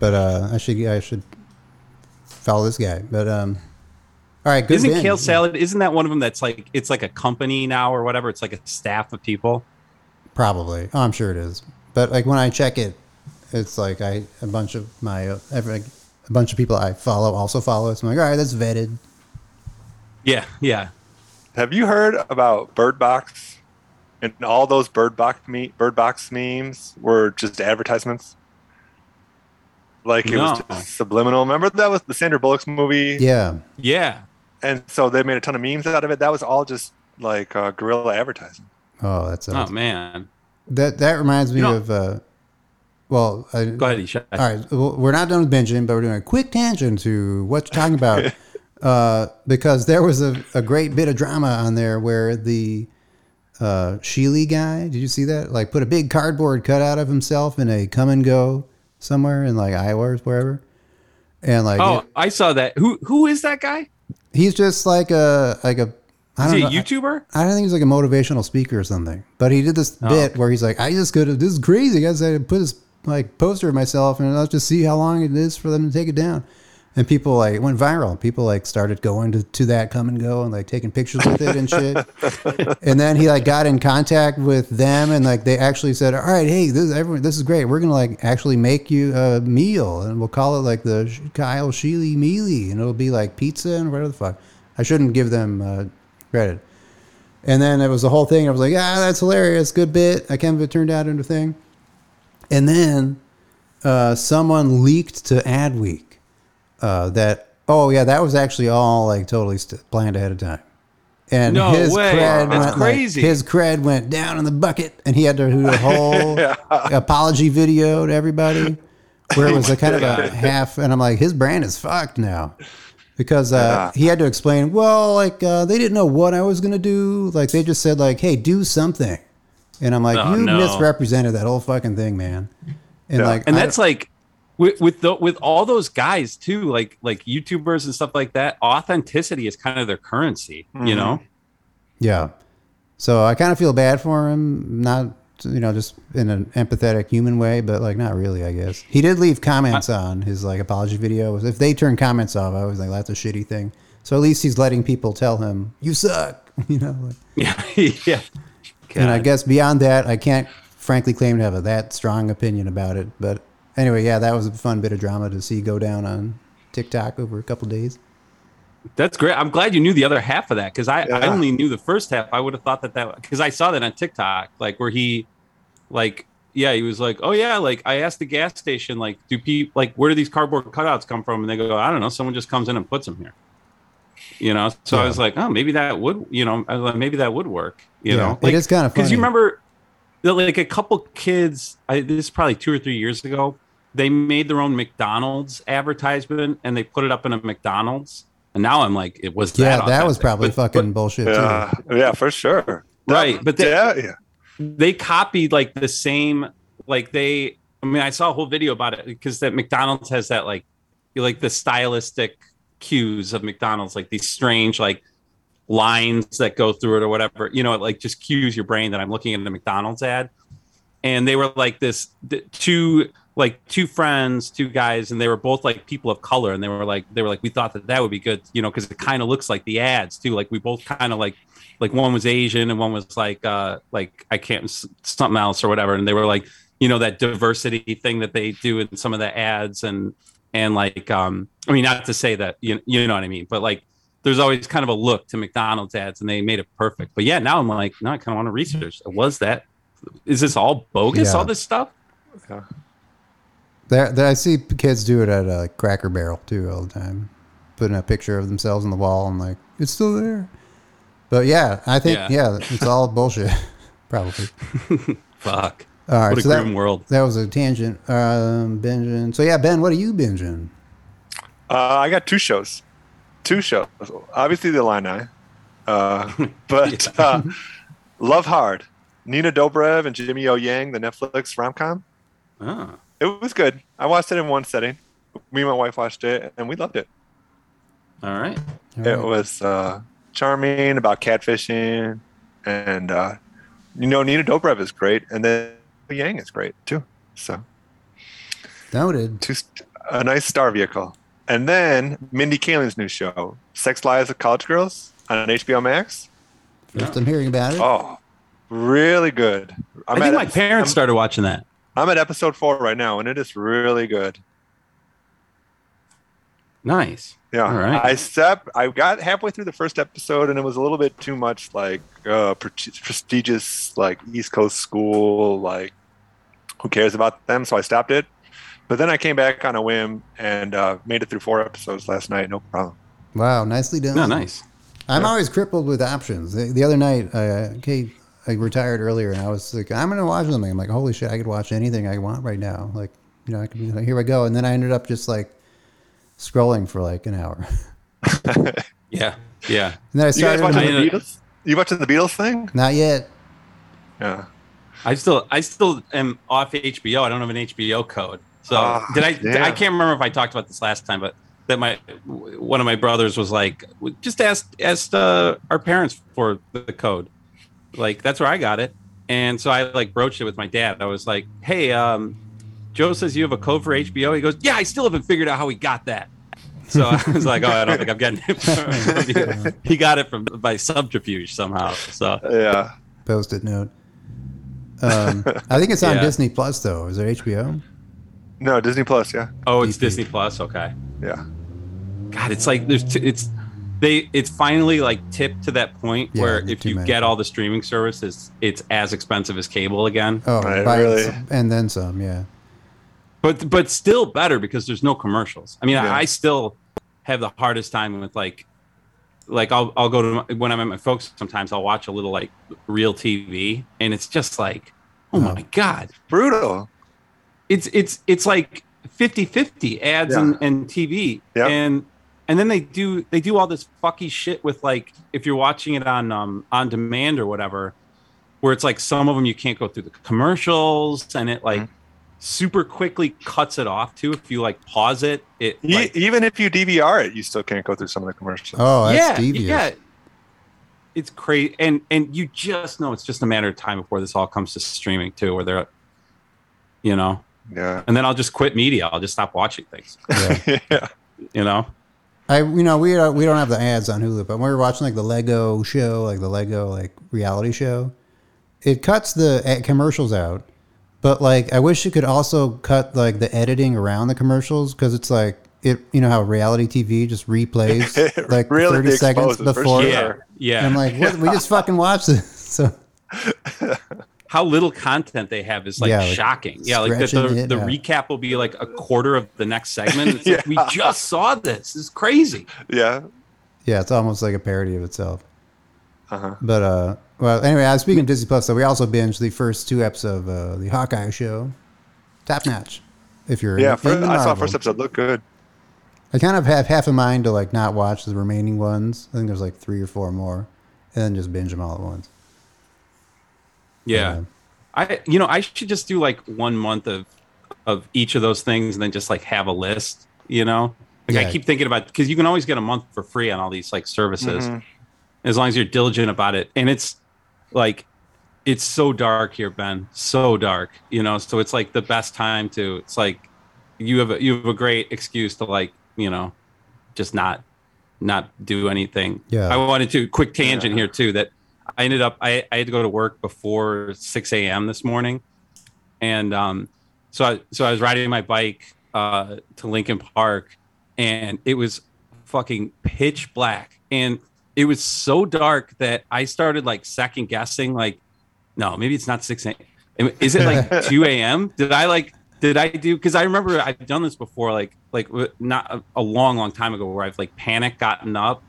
But uh, I should I should follow this guy. But um, all right, good. isn't binge. Kale Salad? Isn't that one of them that's like it's like a company now or whatever? It's like a staff of people. Probably. Oh, I'm sure it is. but like when I check it, it's like I a bunch of my uh, every, like, a bunch of people I follow also follow. So I'm like, all right, that's vetted. Yeah, yeah. Have you heard about Bird Box? And all those Bird Box me Bird Box memes were just advertisements. Like it was No. just subliminal. Remember that was the Sandra Bullock's movie, Yeah, Yeah. and so they made a ton of memes out of it. That was all just like uh, guerrilla advertising. oh, that's Oh man. that that reminds me You know- of. Uh, well, I, Go ahead, Isha. All right, well, we're not done with binging, but we're doing a quick tangent to what you're talking about. uh, because there was a, a great bit of drama on there where the uh, Sheely guy, did you see that? Like, put a big cardboard cutout of himself in a Kum & Go somewhere in like Iowa or wherever. And like, Oh, I saw that. Who who is that guy? he's just like a, like a, I Is don't he know. a YouTuber? I don't think he's like a motivational speaker or something. But he did this Oh. bit where he's like, I just could have, this is crazy. guys. I put this like poster of myself and I'll just see how long it is for them to take it down. And people like it went viral. People like started going to, to that Kum & Go and like taking pictures with it and shit. and then he like got in contact with them and like they actually said, All right, hey, this everyone this is great. We're gonna like actually make you a meal and we'll call it like the Kyle Sheely Mealy and it'll be like pizza and whatever the fuck. I shouldn't give them uh, credit. And then it was the whole thing. I was like, ah, that's hilarious. Good bit. I can't believe it turned out into a thing. And then uh, someone leaked to Adweek uh, that, oh, yeah, that was actually all like totally st- planned ahead of time. And No his way. cred That's went like- crazy. his cred went down in the bucket, and he had to do a whole apology video to everybody, where it was a kind of a half. And I'm like, his brand is fucked now because uh, he had to explain. Well, like uh, they didn't know what I was gonna do. Like they just said like, "Hey, do something," and I'm like, Oh, "You no. misrepresented that whole fucking thing, man." And Yeah. like, and I that's like with with the, with all those guys too, like like YouTubers and stuff like that. Authenticity is kind of their currency, you know. Mm-hmm. Yeah. So I kind of feel bad for him, not you know just in an empathetic human way, but like not really, I guess. He did leave comments on his like apology video. If they turn comments off, I was like, that's a shitty thing. So at least he's letting people tell him you suck, you know. Like, Yeah, yeah. and I guess beyond that, I can't frankly claim to have a that strong opinion about it. But anyway, yeah, that was a fun bit of drama to see go down on TikTok over a couple days. That's great. I'm glad you knew the other half of that because I, I only knew the first half. I would have thought that that because I saw that on TikTok, like where he, like, yeah, he was like, oh yeah, like I asked the gas station, like, do people like where do these cardboard cutouts come from? And they go, I don't know, someone just comes in and puts them here. You know, so I was like, oh, maybe that would, you know, like, maybe that would work. You Yeah, know, like, it is kinda because you remember that like a couple kids. I, this is probably two or three years ago. They made their own McDonald's advertisement and they put it up in a McDonald's. And now I'm like, it was Yeah, that that was probably But- fucking bullshit Yeah, yeah, for sure. Right, but they- yeah, yeah. they copied like the same like they i mean i saw a whole video about it because that mcdonald's has that like you like the stylistic cues of mcdonald's like these strange like lines that go through it or whatever you know it like just cues your brain that i'm looking at the mcdonald's ad. And they were like this th- two like two friends two guys and they were both like people of color. And they were like they were like we thought that that would be good you know because it kind of looks like the ads too. Like we both kind of like like one was asian and one was like uh like i can't something else or whatever. And they were like you know that diversity thing that they do in some of the ads and and like um i mean not to say that you, you know what i mean but like there's always kind of a look to mcdonald's ads and they made it perfect but yeah now i'm like no i kind of want to research was that is this all bogus Yeah. all this stuff There, there, I see kids do it at a Cracker Barrel too all the time, putting a picture of themselves on the wall and like it's still there. But yeah, I think Yeah. yeah, it's all bullshit, probably. fuck All right, what a so that, grim world that was a tangent. Um, binging. So yeah, Ben, what are you binging? Uh, I got two shows. Two shows. Obviously, the Illini. Uh, but uh, Love Hard. Nina Dobrev and Jimmy O Yang, the Netflix rom com. oh. It was good. I watched it in one setting. Me and my wife watched it, and we loved it. all right All It right. was uh, charming about catfishing, and uh, you know Nina Dobrev is great, and then Yang is great too. So Noted. two, a nice star vehicle. And then Mindy Kaling's new show, Sex Lives of College Girls on HBO Max. First I'm hearing about it. Oh, really good. i I'm think at- my parents I'm- started watching that I'm at episode four right now, and it is really good. Nice. Yeah, All right. I stepped. I got halfway through the first episode, and it was a little bit too much like uh, pre- prestigious, like East Coast school. Like, who cares about them? So I stopped it. But then I came back on a whim and uh, made it through four episodes last night. No problem. Wow, nicely done. No, nice. I'm always crippled with options. The, the other night, uh, Kate, I retired earlier, and I was like, I'm gonna watch something. I'm like, holy shit, I could watch anything I want right now. Like, you know, I could be like, here we go. And then I ended up just like scrolling for like an hour. Yeah. Yeah. And then I started. You guys watching the Beatles? You watching the Beatles thing? not yet. Yeah. I still I still am off HBO. I don't have an HBO code. So Ah, did I damn. I can't remember if I talked about this last time, but that my one of my brothers was like just asked asked uh, our parents for the code. Like that's where I got it. And so I like broached it with my dad. I was like, "Hey, um Joe says you have a code for HBO." He goes, "Yeah, I still haven't figured out how he got that." So I was like, "Oh, I don't think I'm getting it." from he got it from by subterfuge somehow. So Yeah. Post-it note. Um, I think it's on Yeah. Disney Plus though. Is there HBO? No, Disney Plus. Yeah. Oh, it's EP. Disney Plus. Okay. Yeah. God, it's like there's t- it's they it's finally like tipped to that point Yeah, where if you many. get all the streaming services, it's as expensive as cable again. Oh, Right, by- really? and then some. Yeah. But but still better because there's no commercials. I mean, Yeah. I, I still have the hardest time with like like I'll I'll go to my, when I'm at my folks. Sometimes I'll watch a little like real TV, and it's just like, oh Oh. my god, Brutal. It's it's it's like 50-50 ads and, and TV Yep. and and then they do they do all this fucky shit with like if you're watching it on um on demand or whatever where it's like some of them you can't go through the commercials and it like Mhm. super quickly cuts it off too if you like pause it it E- like, even if you DVR it, you still can't go through some of the commercials. Oh, that's yeah devious. yeah it's crazy and and you just know it's just a matter of time before this all comes to streaming too where they're you know Yeah. and then I'll just quit media I'll just stop watching things Yeah. yeah. you know I you know we don't, we don't have the ads on Hulu, but when we were watching like the Lego show, like the Lego like reality show, it cuts the commercials out. But like I wish it could also cut like the editing around the commercials because it's like it you know how reality TV just replays like Really thirty seconds before. sure. Yeah, yeah. And I'm like, what, we just fucking watched this. So How little content they have is like, Yeah, like shocking. Yeah, like the, the, it the out. recap will be like a quarter of the next segment. It's like we just saw this. It's crazy. Yeah. yeah, it's almost like a parody of itself. Uh-huh. But uh, well, anyway, I was speaking of Disney Plus, so we also binged the first two episodes of uh, the Hawkeye show, Top Notch. If you're Yeah. in, First, in I saw first episode. Look good. I kind of have half a mind to like not watch the remaining ones. I think there's like three or four more, and then just binge them all at once. Yeah. Yeah. I you know, I should just do like one month of of each of those things and then just like have a list, you know? Like Yeah. I keep thinking about because you can always get a month for free on all these like services Mhm. as long as you're diligent about it. And it's like it's so dark here, Ben. So dark, you know. So it's like the best time to. It's like you have a, you have a great excuse to like you know, just not not do anything. Yeah. I wanted to quick tangent Yeah. here too that I ended up I, I had to go to work before six a.m. this morning, and um, so I so I was riding my bike uh to Lincoln Park, and it was fucking pitch black, and it was so dark that I started like second guessing like, no, maybe it's not six a.m. Is it like two a.m.? Did I like? Did I do? Because I remember I've done this before, like like not a, a long, long time ago, where I've like panic gotten up,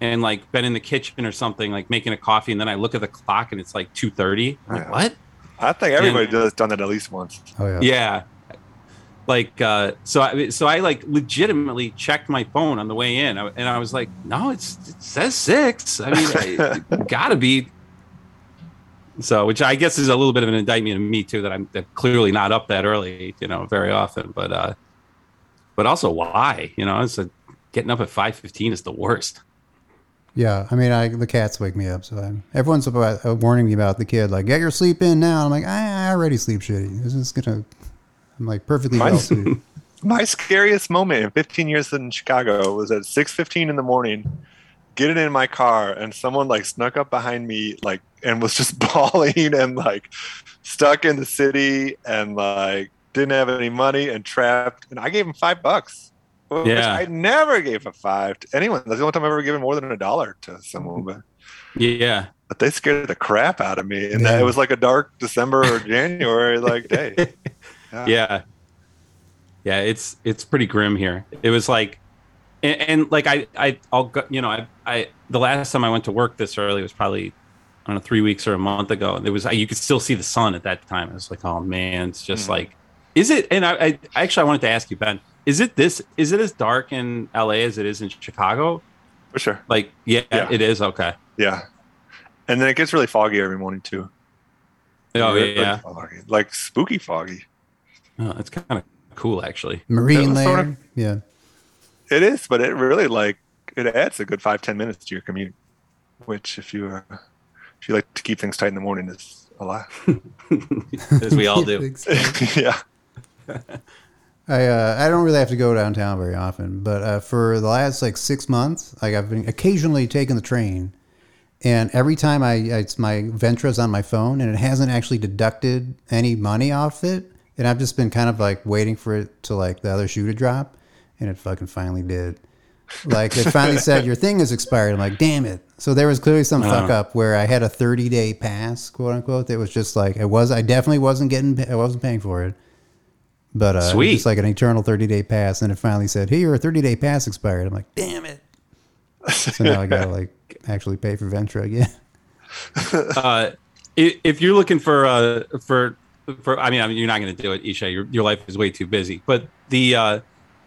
and like been in the kitchen or something, like making a coffee, and then I look at the clock and it's like two thirty. I'm like, what? I think everybody does done that at least once. Oh yeah. Yeah. Like uh, so, I so I like legitimately checked my phone on the way in, and I was like, "No, it's it says six. I mean, it gotta be." So, which I guess is a little bit of an indictment of me too, that I'm that clearly not up that early, you know, very often. But uh, but also why, you know, it's a, getting up at five fifteen is the worst. Yeah, I mean, I, the cats wake me up, so I'm, everyone's about, uh, warning me about the kid. Like, get your sleep in now. I'm like, I, I already sleep shitty. This is gonna. I'm like perfectly Mine's- My scariest moment in 15 years in Chicago was at 6:15 in the morning, getting in my car and someone like snuck up behind me like and was just bawling and like stuck in the city and like didn't have any money and trapped and I gave him five bucks. Which Yeah. I never gave a five to anyone. That's the only time I've ever given more than a dollar to someone. But, Yeah. but they scared the crap out of me. And Yeah. it was like a dark December or January like day. yeah yeah it's it's pretty grim here it was like and, and like i i i'll go you know i i the last time i went to work this early was probably i don't know three weeks or a month ago and it was you could still see the sun at that time i was like oh man it's just Mhm. like is it and I, I actually i wanted to ask you ben is it this is it as dark in la as it is in chicago For sure. like yeah, Yeah. it is okay Yeah. And then it gets really foggy every morning too. oh Really yeah foggy. Like spooky foggy. oh, it's kind of cool actually Marine Yeah, sort of. Yeah. It is, but it really like it adds a good five ten minutes to your commute, which if you uh, if you like to keep things tight in the morning is a lot. as we all do yeah. I uh, I don't really have to go downtown very often, but uh, for the last like six months, like I've been occasionally taking the train, and every time I, I it's my Ventra's on my phone, and it hasn't actually deducted any money off it, and I've just been kind of like waiting for it to like the other shoe to drop, and it fucking finally did. Like it finally said your thing is expired. I'm like, damn it. So there was clearly some fuck up where I had a 30 day pass, quote unquote. That was just like it was. I definitely wasn't getting. I wasn't paying for it. But uh, Sweet. just like an eternal 30 day pass, and it finally said, "Hey, your 30 day pass expired." I'm like, "Damn it!" So now I gotta like actually pay for Ventra again. uh, if you're looking for uh, for for, I mean, I mean, you're not going to do it, Isha. Your your life is way too busy. But the uh,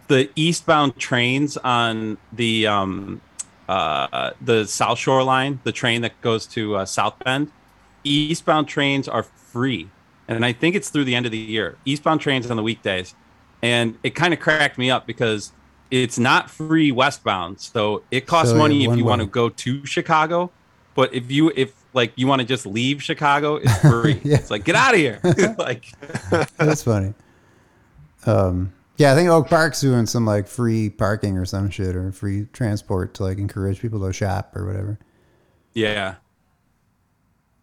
the eastbound trains on the um, uh, the South Shore line, the train that goes to uh, South Bend, eastbound trains are free, and I think it's through the end of the year. Eastbound trains on the weekdays, and it kind of cracked me up because it's not free westbound, so it costs So, money if one you want to go to Chicago. But if you if like you want to just leave Chicago, it's free. Yeah. It's like get out of here. like That's funny. Um, yeah, I think Oak Park's doing some like free parking or some shit or free transport to like encourage people to shop or whatever. yeah.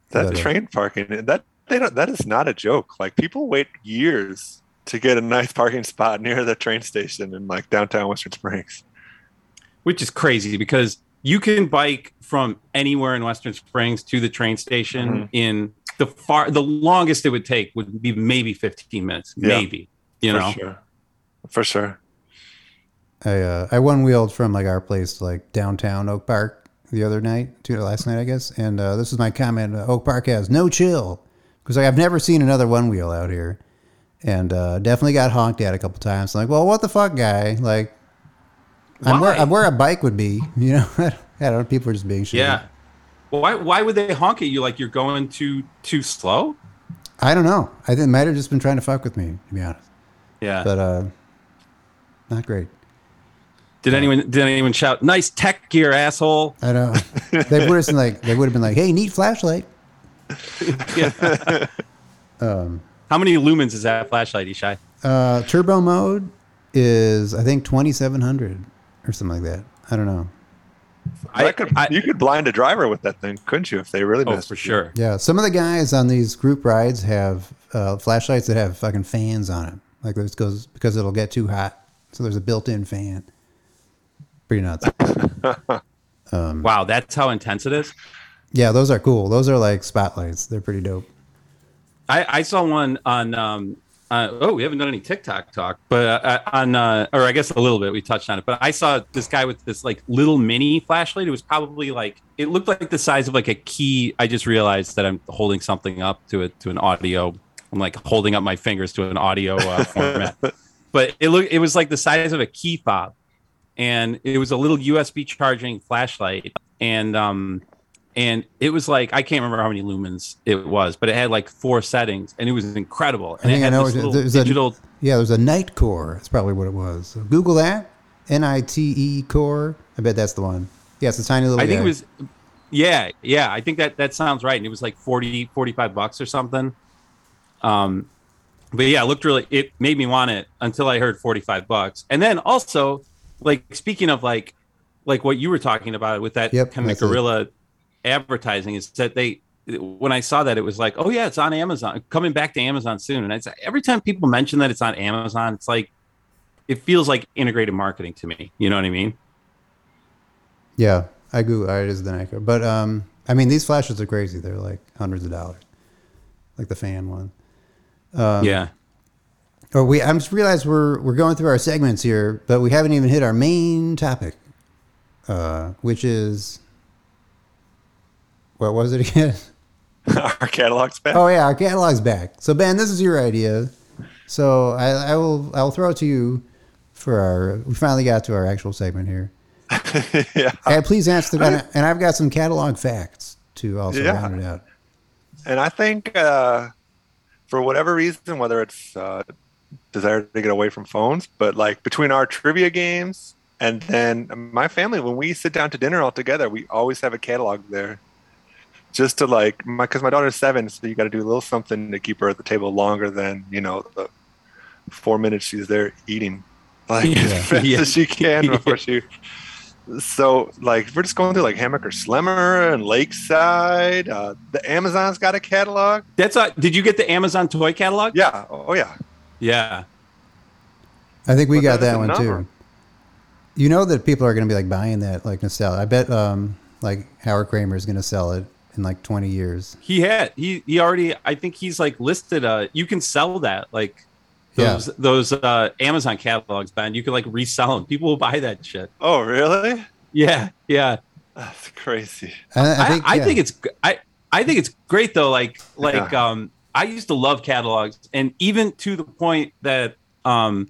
That But, uh, train parking that they don't that is not a joke. Like people wait years to get a nice parking spot near the train station in like downtown Western Springs. Which is crazy because you can bike from anywhere in Western Springs to the train station Mhm. in the far the longest it would take would be maybe 15 minutes. Yeah. Maybe. You for know? sure. For sure. I uh, I one wheeled from like our place to like downtown Oak Park the other night, to last night I guess, and uh, this is my comment: uh, Oak Park has no chill because like, I've never seen another one wheel out here, and uh, definitely got honked at a couple times. like, well, what the fuck, guy? Like, I'm where, I'm where a bike would be, you know? I don't know. People are just being shitty. Yeah. Well, why why would they honk at you like you're going too too slow? I don't know. I think they might have just been trying to fuck with me, to be honest. Yeah. But uh, not great. did anyone did anyone shout nice tech gear asshole? I know. they would have like they would have been like, "Hey, neat flashlight." Yeah. Um, How many lumens is that flashlight, Ishai? uh, turbo mode is I think twenty seven hundred or something like that. I don't know. I- That could, I- you could blind a driver with that thing, couldn't you? If they really Oh, messed for with you? sure. Yeah, some of the guys on these group rides have uh, flashlights that have fucking fans on it. Like this goes because it'll get too hot, so there's a built-in fan. Pretty nuts. Wow, that's how intense it is. Yeah, those are cool. Those are like spotlights. They're pretty dope. I, I saw one on. Um, uh, oh, we haven't done any TikTok talk, but uh, on, uh, or I guess a little bit. We touched on it, but I saw this guy with this like little mini flashlight. It was probably like it looked like the size of like a key. I just realized that I'm holding something up to it to an audio. I'm like holding up my fingers to an audio uh, format, but it looked it was like the size of a key fob, and it was a little USB charging flashlight, and um, and it was like I can't remember how many lumens it was, but it had like four settings, and it was incredible. And I it think I had know this what- little a- digital. Yeah, there's a night core. That's probably what it was. So Google that. N I T E core. I bet that's the one. Yeah, it's a tiny little. I think it was, yeah, yeah. I think that that sounds right, and it was like 40, 45 bucks or something. Um, but yeah, it looked really. It made me want it until I heard forty five bucks, and then also, like speaking of like like what you were talking about with that Yep, kind of that's it. Advertising is that they when I saw that it was like, oh yeah, it's on Amazon, coming back to Amazon soon. And it's every time people mention that it's on Amazon, it's like it feels like integrated marketing to me. You know what I mean? Yeah, I agree. It is the Nikon, but um, I mean these flashes are crazy. They're like hundreds of dollars, like the fan one. Um, yeah. Or we I'm just realized we're we're going through our segments here, but we haven't even hit our main topic, uh, which is what was it again? Our catalog's back. Oh yeah, our catalog's back. So Ben, this is your idea. So I, I will I'll throw it to you for our. We finally got to our actual segment here. yeah. And please answer the and, and I've got some catalog facts to also Yeah. round it out. And I think uh, for whatever reason, whether it's uh, desire to get away from phones, but like between our trivia games and then my family, when we sit down to dinner all together, we always have a catalog there. Just to like, my because my daughter's seven, so you got to do a little something to keep her at the table longer than you know the four minutes she's there eating, like Yeah. as fast Yeah. as she can Yeah. before she. So like we're just going through like Hammacher Schlemmer and Lakeside. Uh, the Amazon's got a catalog. That's a, did you get the Amazon toy catalog? Yeah. Oh yeah. Yeah. I think we But got that is that one number. too. You know that people are going to be like buying that like nostalgia. I bet um like Howard Kramer is going to sell it in like 20 years. He had he he already I think he's like listed uh you can sell that like Yeah. those those uh Amazon catalogs, Ben. You can like resell them. People will buy that shit. Oh really? Yeah, yeah. That's crazy. I, I, I think I yeah. think it's I I think it's great though. Like like Yeah. um I used to love catalogs and even to the point that um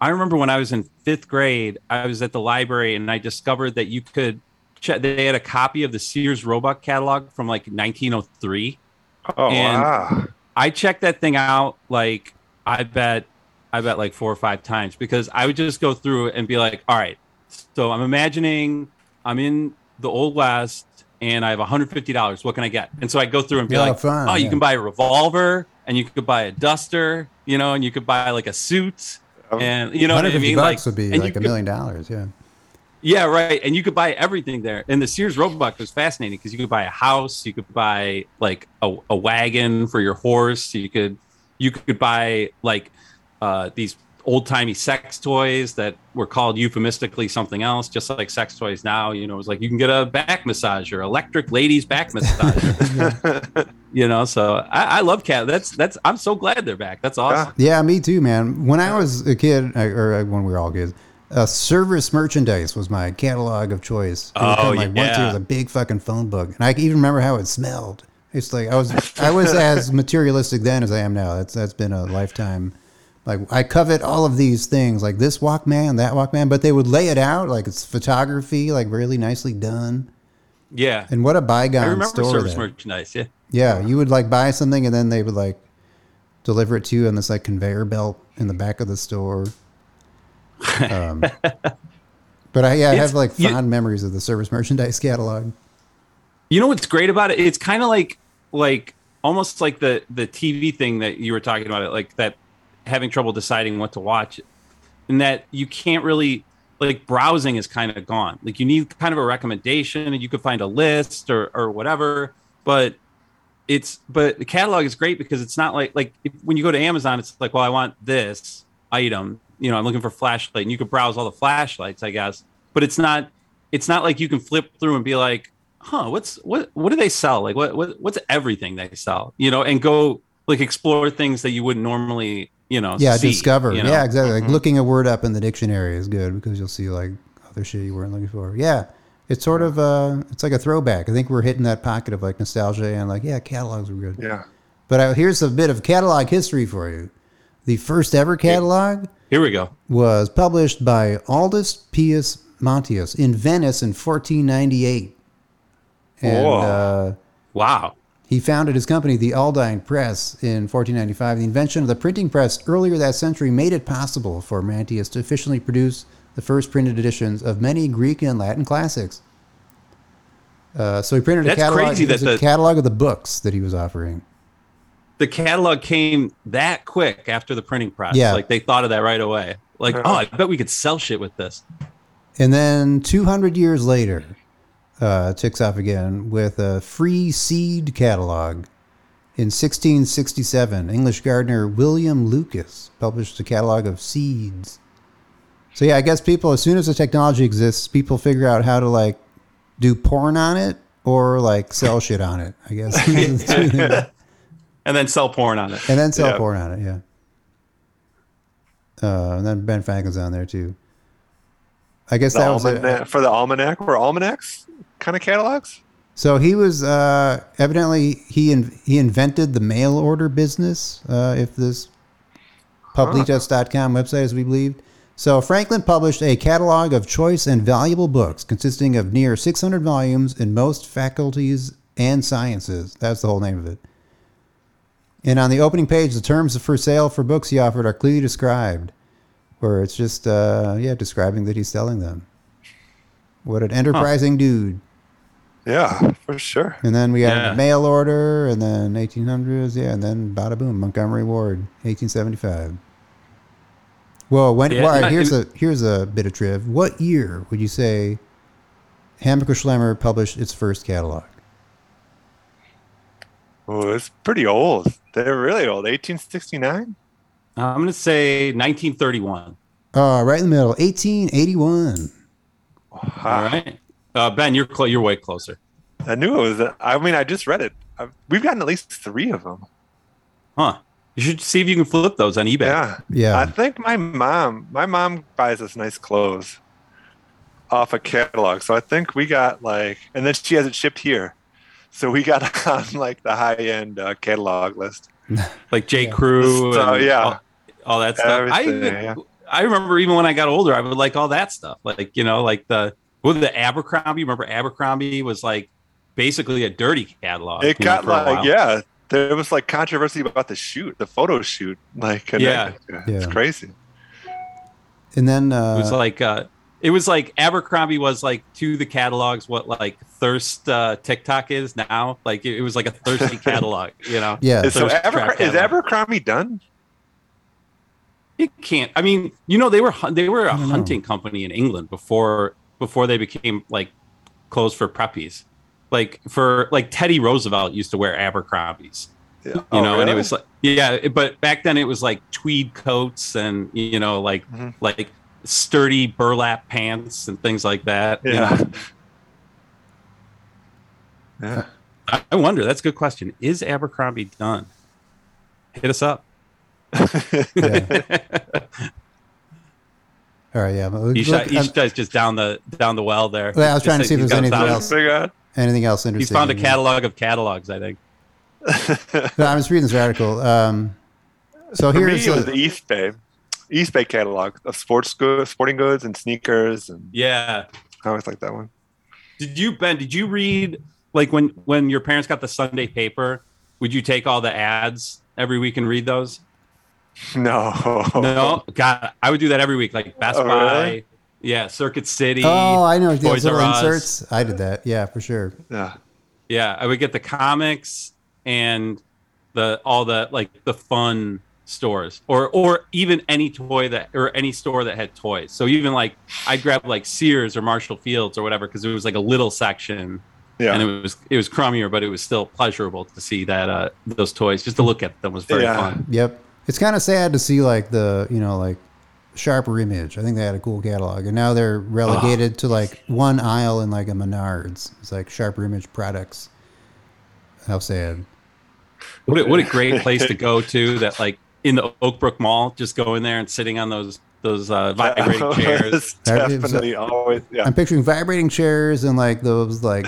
I remember when I was in fifth grade, I was at the library and I discovered that you could check they had a copy of the Sears Roebuck catalog from like 1903. Oh, oh And- wow. I checked that thing out like I bet I bet like four or five times because I would just go through and be like, all right, so I'm imagining I'm in the old west and I have $150. What can I get? And so I go through and be Yeah, like, fun, oh, you can buy a revolver and you could buy a duster, you know, and you could buy like a suit. Oh. And you know what I 150 mean? bucks Like, would be and you like a could- million dollars. Yeah. Yeah, right. And you could buy everything there. And the Sears Roebuck was fascinating because you could buy a house, you could buy like a, a wagon for your horse, you could you could buy like uh, these old timey sex toys that were called euphemistically something else, just like sex toys now. You know, it was like you can get a back massager, electric ladies back massager. you know, so I, I love cat. That's that's. I'm so glad they're back. That's awesome. Yeah, me too, man. When I was a kid, or uh, when we were all kids, uh, service merchandise was my catalog of choice. It would Oh, come, like once yeah. there was a big fucking phone book, and I can even remember how it smelled. It's like I was I was as materialistic then as I am now. That's that's been a lifetime. Like I covet all of these things, like this Walkman, that Walkman, but they would lay it out like it's photography, like really nicely done. Yeah. And what a bygone I remember store service that. merchandise. Yeah. Yeah, you would like buy something and then they would like deliver it to you on this like conveyor belt in the back of the store. Um, but I, yeah, I have like you- fond memories of the service merchandise catalog. You know what's great about it? It's kind of like like almost like the the TV thing that you were talking about. It like that having trouble deciding what to watch, and that you can't really like browsing is kind of gone. Like you need kind of a recommendation, and you could find a list or or whatever. But it's but the catalog is great because it's not like like if, when you go to Amazon, it's like well, I want this item. You know, I'm looking for flashlight, and you could browse all the flashlights, I guess. But it's not it's not like you can flip through and be like, huh, what's what what do they sell? Like what, what what's everything they sell? You know, and go like explore things that you wouldn't normally, you know, Yeah, see, discover. you know? Yeah, exactly. Like Mhm. looking a word up in the dictionary is good because you'll see like other shit you weren't looking for. Yeah, it's sort of uh, it's like a throwback. I think we're hitting that pocket of like nostalgia and like yeah, catalogs were good. yeah. But uh, here's a bit of catalog history for you. The first ever catalog Here we go. was published by Aldus Pius Manutius in Venice in 1498. And Whoa. uh, Wow. he founded his company, the Aldine Press, in 1495. The invention of the printing press earlier that century made it possible for Manutius to efficiently produce the first printed editions of many Greek and Latin classics. Uh, so he printed a That's catalog, crazy that a the- catalog of the books that he was offering. The catalog came that quick after the printing press. Yeah. Like they thought of that right away. Like, oh, I bet we could sell shit with this. And then 200 years later, uh, ticks off again with a free seed catalog. In 1667, English gardener William Lucas published a catalog of seeds. So yeah, I guess people, as soon as the technology exists, people figure out how to like do porn on it or like sell shit on it. I guess, and and then sell porn on it. And then sell Yeah. porn on it. Yeah. Uh, and then Ben Franklin's on there too. I guess The that was it. for the almanac were almanacs kind of catalogs. So he was uh, evidently he in, he invented the mail order business. Uh, if this publitas.com website as we believed. So Franklin published a catalog of choice and valuable books consisting of near 600 volumes in most faculties and sciences. That's the whole name of it. And on the opening page, the terms for sale for books he offered are clearly described, where it's just uh, yeah describing that he's selling them. What an enterprising dude. Yeah, for sure. And then we got Yeah. mail order, and then 1800s, yeah, and then bada boom, Montgomery Ward, 1875. Well, when Yeah, all right, and- here's a here's a bit of triv. What year would you say Hammacher Schlemmer published its first catalog? Oh, it's pretty old. They're really old. 1869. Uh, I'm going to say 1931. Uh, right in the middle, 1881. All Wow. right. Uh, ben, you're clo- you're way closer. I knew it was. I mean, I just read it. i we've gotten at least three of them. Huh. You should see if you can flip those on eBay. Yeah. Yeah. I think my mom, my mom buys us nice clothes off a catalog. So I think we got like, and then she has it shipped here. So we got on like the high end uh, catalog list. Like J. Crew. So, and yeah. All, all that stuff. I, even, yeah. I remember even when I got older, I would like all that stuff. Like, you know, like the, what the Abercrombie. Remember Abercrombie was like basically a dirty catalog. It you know, got like, yeah, there was like controversy about the shoot, the photo shoot. Like, and Yeah. it- it's Yeah. crazy. And then uh, It was like uh it was like Abercrombie was like to the catalogs what like thirst uh TikTok is now. Like it, it was like a thirsty catalog, you know. yeah, Is, so Thirst trap Abercr- is catalog. Abercrombie done? It can't. I mean, you know, they were hun- they were a I don't know. hunting company in England before before they became like clothes for preppies. Like for like Teddy Roosevelt used to wear Abercrombies, Yeah. you Oh, know, and it was like yeah, but back then it was like tweed coats and you know like Mhm. like sturdy burlap pants and things like that. you Yeah. know. Yeah. I I wonder. That's a good question. Is Abercrombie done? Hit us up. yeah. All right, yeah. but look- Each, look, each guy's just down the down the well there. Well, I was Just trying to see if he's there's got a anything else. Figure out. anything else He interesting? found a catalog of catalogs. I think. No, I was reading this article. Um, so For me, here's it was the Eastbay, Eastbay catalog of sports goods, sporting goods, and sneakers, and Yeah. I always like that one. Did you Ben? Did you read like when when your parents got the Sunday paper? Would you take all the ads every week and read those? No, No, God, I would do that every week. Like Best Oh, Buy, really? yeah, Circuit City. oh, I know those Toys little R Us. inserts. I did that. Yeah, for sure. yeah, Yeah, I would get the comics and the all the like the fun stores or or even any toy that or any store that had toys. So even like I'd grab like Sears or Marshall Fields or whatever because it was like a little section yeah, and it was it was crummier, but it was still pleasurable to see that uh those toys. Just to look at them was very Yeah. fun. Yep. It's kind of sad to see like the you know like sharper image. I think they had a cool catalog, and now they're relegated to like one aisle in like a Menards. It's like sharper image products. How sad. What a, what a great place to go to that like in the Oakbrook Mall, just go in there and sitting on those those uh, vibrating chairs. It's That is- definitely always yeah. I'm picturing vibrating chairs and like those like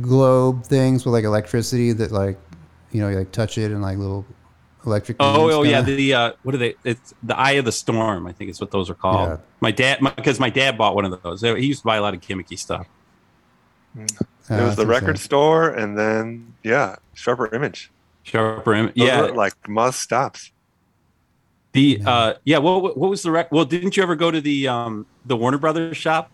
globe things with like electricity that like you know you like touch it and like little electric. Oh, oh yeah, kinda. the uh, what are they? It's the Eye of the Storm. I think is what those are called. Yeah. My dad, because my, dad bought one of those. He used to buy a lot of gimmicky stuff. Uh, It was the record sad. store, and then yeah, sharper image. Sharper, Image, yeah. were, like must stops. The uh, yeah. What what was the rec? Well, didn't you ever go to the um the Warner Brothers shop?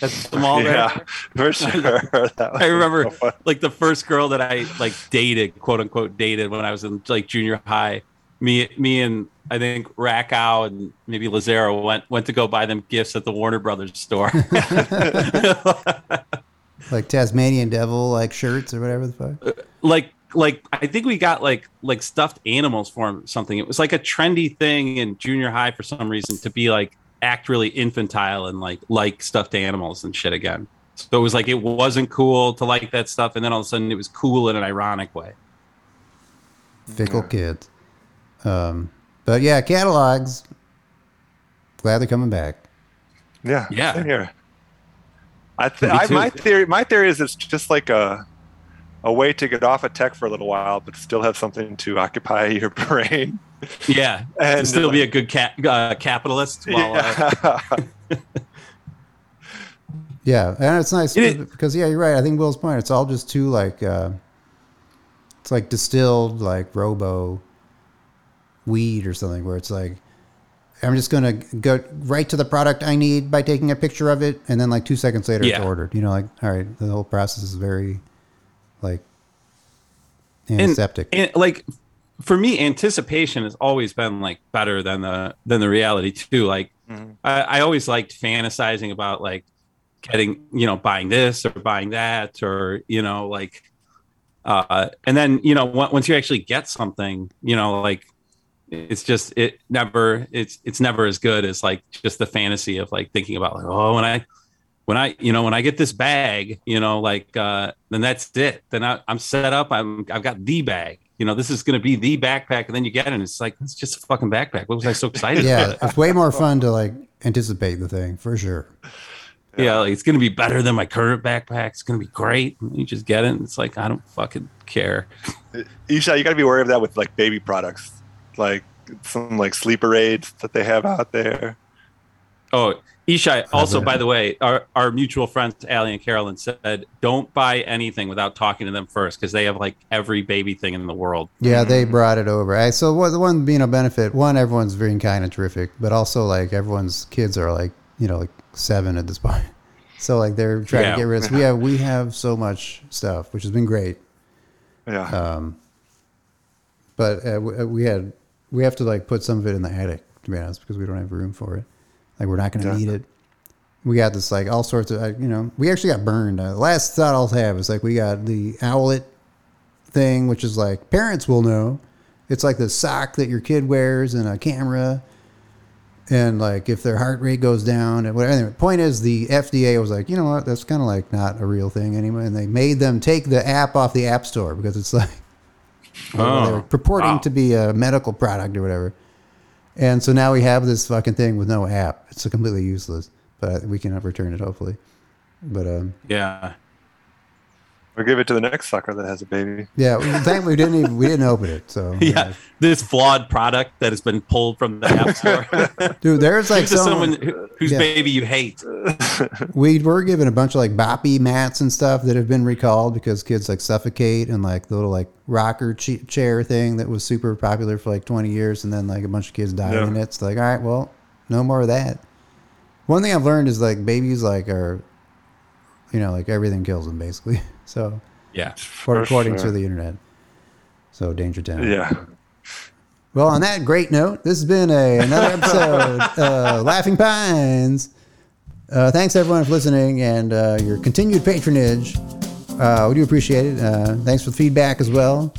That's the mall there. yeah, for sure. That I remember so like the first girl that I like dated, quote unquote dated when I was in like junior high. me me and I think Rackow and maybe Lazaro went went to go buy them gifts at the Warner Brothers store. like Tasmanian devil like shirts or whatever the fuck. like like I think we got like like stuffed animals for him something. It was like a trendy thing in junior high for some reason to be like act really infantile and like like stuffed animals and shit again. So it was like it wasn't cool to like that stuff, and then all of a sudden it was cool in an ironic way. Fickle kids. Um, but yeah, catalogs. Glad they're coming back. Yeah. Yeah. Same here. I, th- I my theory my theory is it's just like a a way to get off of tech for a little while, but still have something to occupy your brain. Yeah, And, and still be a good ca- uh, capitalist. While, uh, Yeah. Yeah, and it's nice It- because yeah, you're right. I think Will's point. It's all just too like uh, it's like distilled like robo weed or something, where it's like I'm just gonna go right to the product I need by taking a picture of it, and then like two seconds later it's ordered. You know, like all right, the whole process is very like antiseptic. and like for me anticipation has always been like better than the than the reality too like I, I always liked fantasizing about like getting you know buying this or buying that or you know like uh and then you know once you actually get something you know like it's just it never it's it's never as good as like just the fantasy of like thinking about like oh when i when i you know when i get this bag you know like uh then that's it. Then I, i'm set up. I'm i've got the bag. You know this is going to be the backpack and then you get it and it's like it's just a fucking backpack. What was i so excited yeah, about? it's way more fun to like anticipate the thing for sure. yeah like it's going to be better than my current backpack. It's going to be great. You just get it and it's like i don't fucking care. Ishai, you got to be aware of that with like baby products, like some like sleeper aids that they have out there. Oh, Ishai, also, by the way, our, our mutual friends, Allie and Carolyn, said don't buy anything without talking to them first because they have like every baby thing in the world. Yeah, they brought it over. I, so what, the one being a benefit, one, everyone's being kind and terrific, but also like everyone's kids are like, you know, like seven at this point. So like they're trying Yeah. to get rid of. We have we have so much stuff, which has been great. Yeah. Um, but uh, we, uh, we had we have to like put some of it in the attic to be honest because we don't have room for it. Like we're not going to Yeah. need it. We got this like all sorts of uh, you know we actually got burned. Uh, last thought I'll have is like we got the owlet thing, which is like parents will know. It's like the sock that your kid wears and a camera. And like if their heart rate goes down and whatever. Anyway, point is the FDA was like, you know what, that's kind of like not a real thing anymore. And they made them take the app off the app store because it's like Oh, they were purporting wow. to be a medical product or whatever. And so now we have this fucking thing with no app. It's completely useless, but we can return it hopefully. But um, Yeah. Or give it to the next sucker that has a baby. yeah, we, thankfully we didn't even, we didn't open it. So Yeah. This flawed product that has been pulled from the App Store. dude, there's like Give someone, someone who- whose Yeah. baby you hate. we were given a bunch of like boppy mats and stuff that have been recalled because kids like suffocate and like the little like rocker che- chair thing that was super popular for like 20 years and then like a bunch of kids died Yeah. in it. It's like, all right, well, no more of that. One thing I've learned is like babies like are, you know, like everything kills them basically. So Yeah. For according sure. to the internet. So danger town. Yeah. Well, on that great note, this has been a, another episode of Laughing Pines. Uh, thanks everyone for listening and uh, your continued patronage. Uh, we do appreciate it. Uh, thanks for the feedback as well.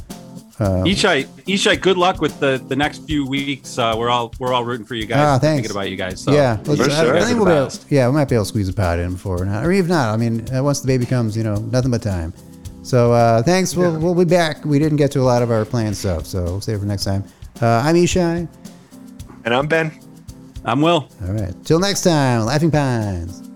Ishai, Ishai, good luck with the, the next few weeks. Uh, we're all we're all rooting for you guys. Ah, thanks. Thinking about you guys. So yeah, For I, sure. I think we'll be able, yeah, we might be able to squeeze a pod in before or not, or even not. I mean, uh, once the baby comes, you know, nothing but time. So uh, thanks. We'll, we'll be back. We didn't get to a lot of our planned stuff, so we'll save it for next time. Uh, I'm Ishai. And I'm Ben. I'm Will. All right. Till next time, Laughing Pines.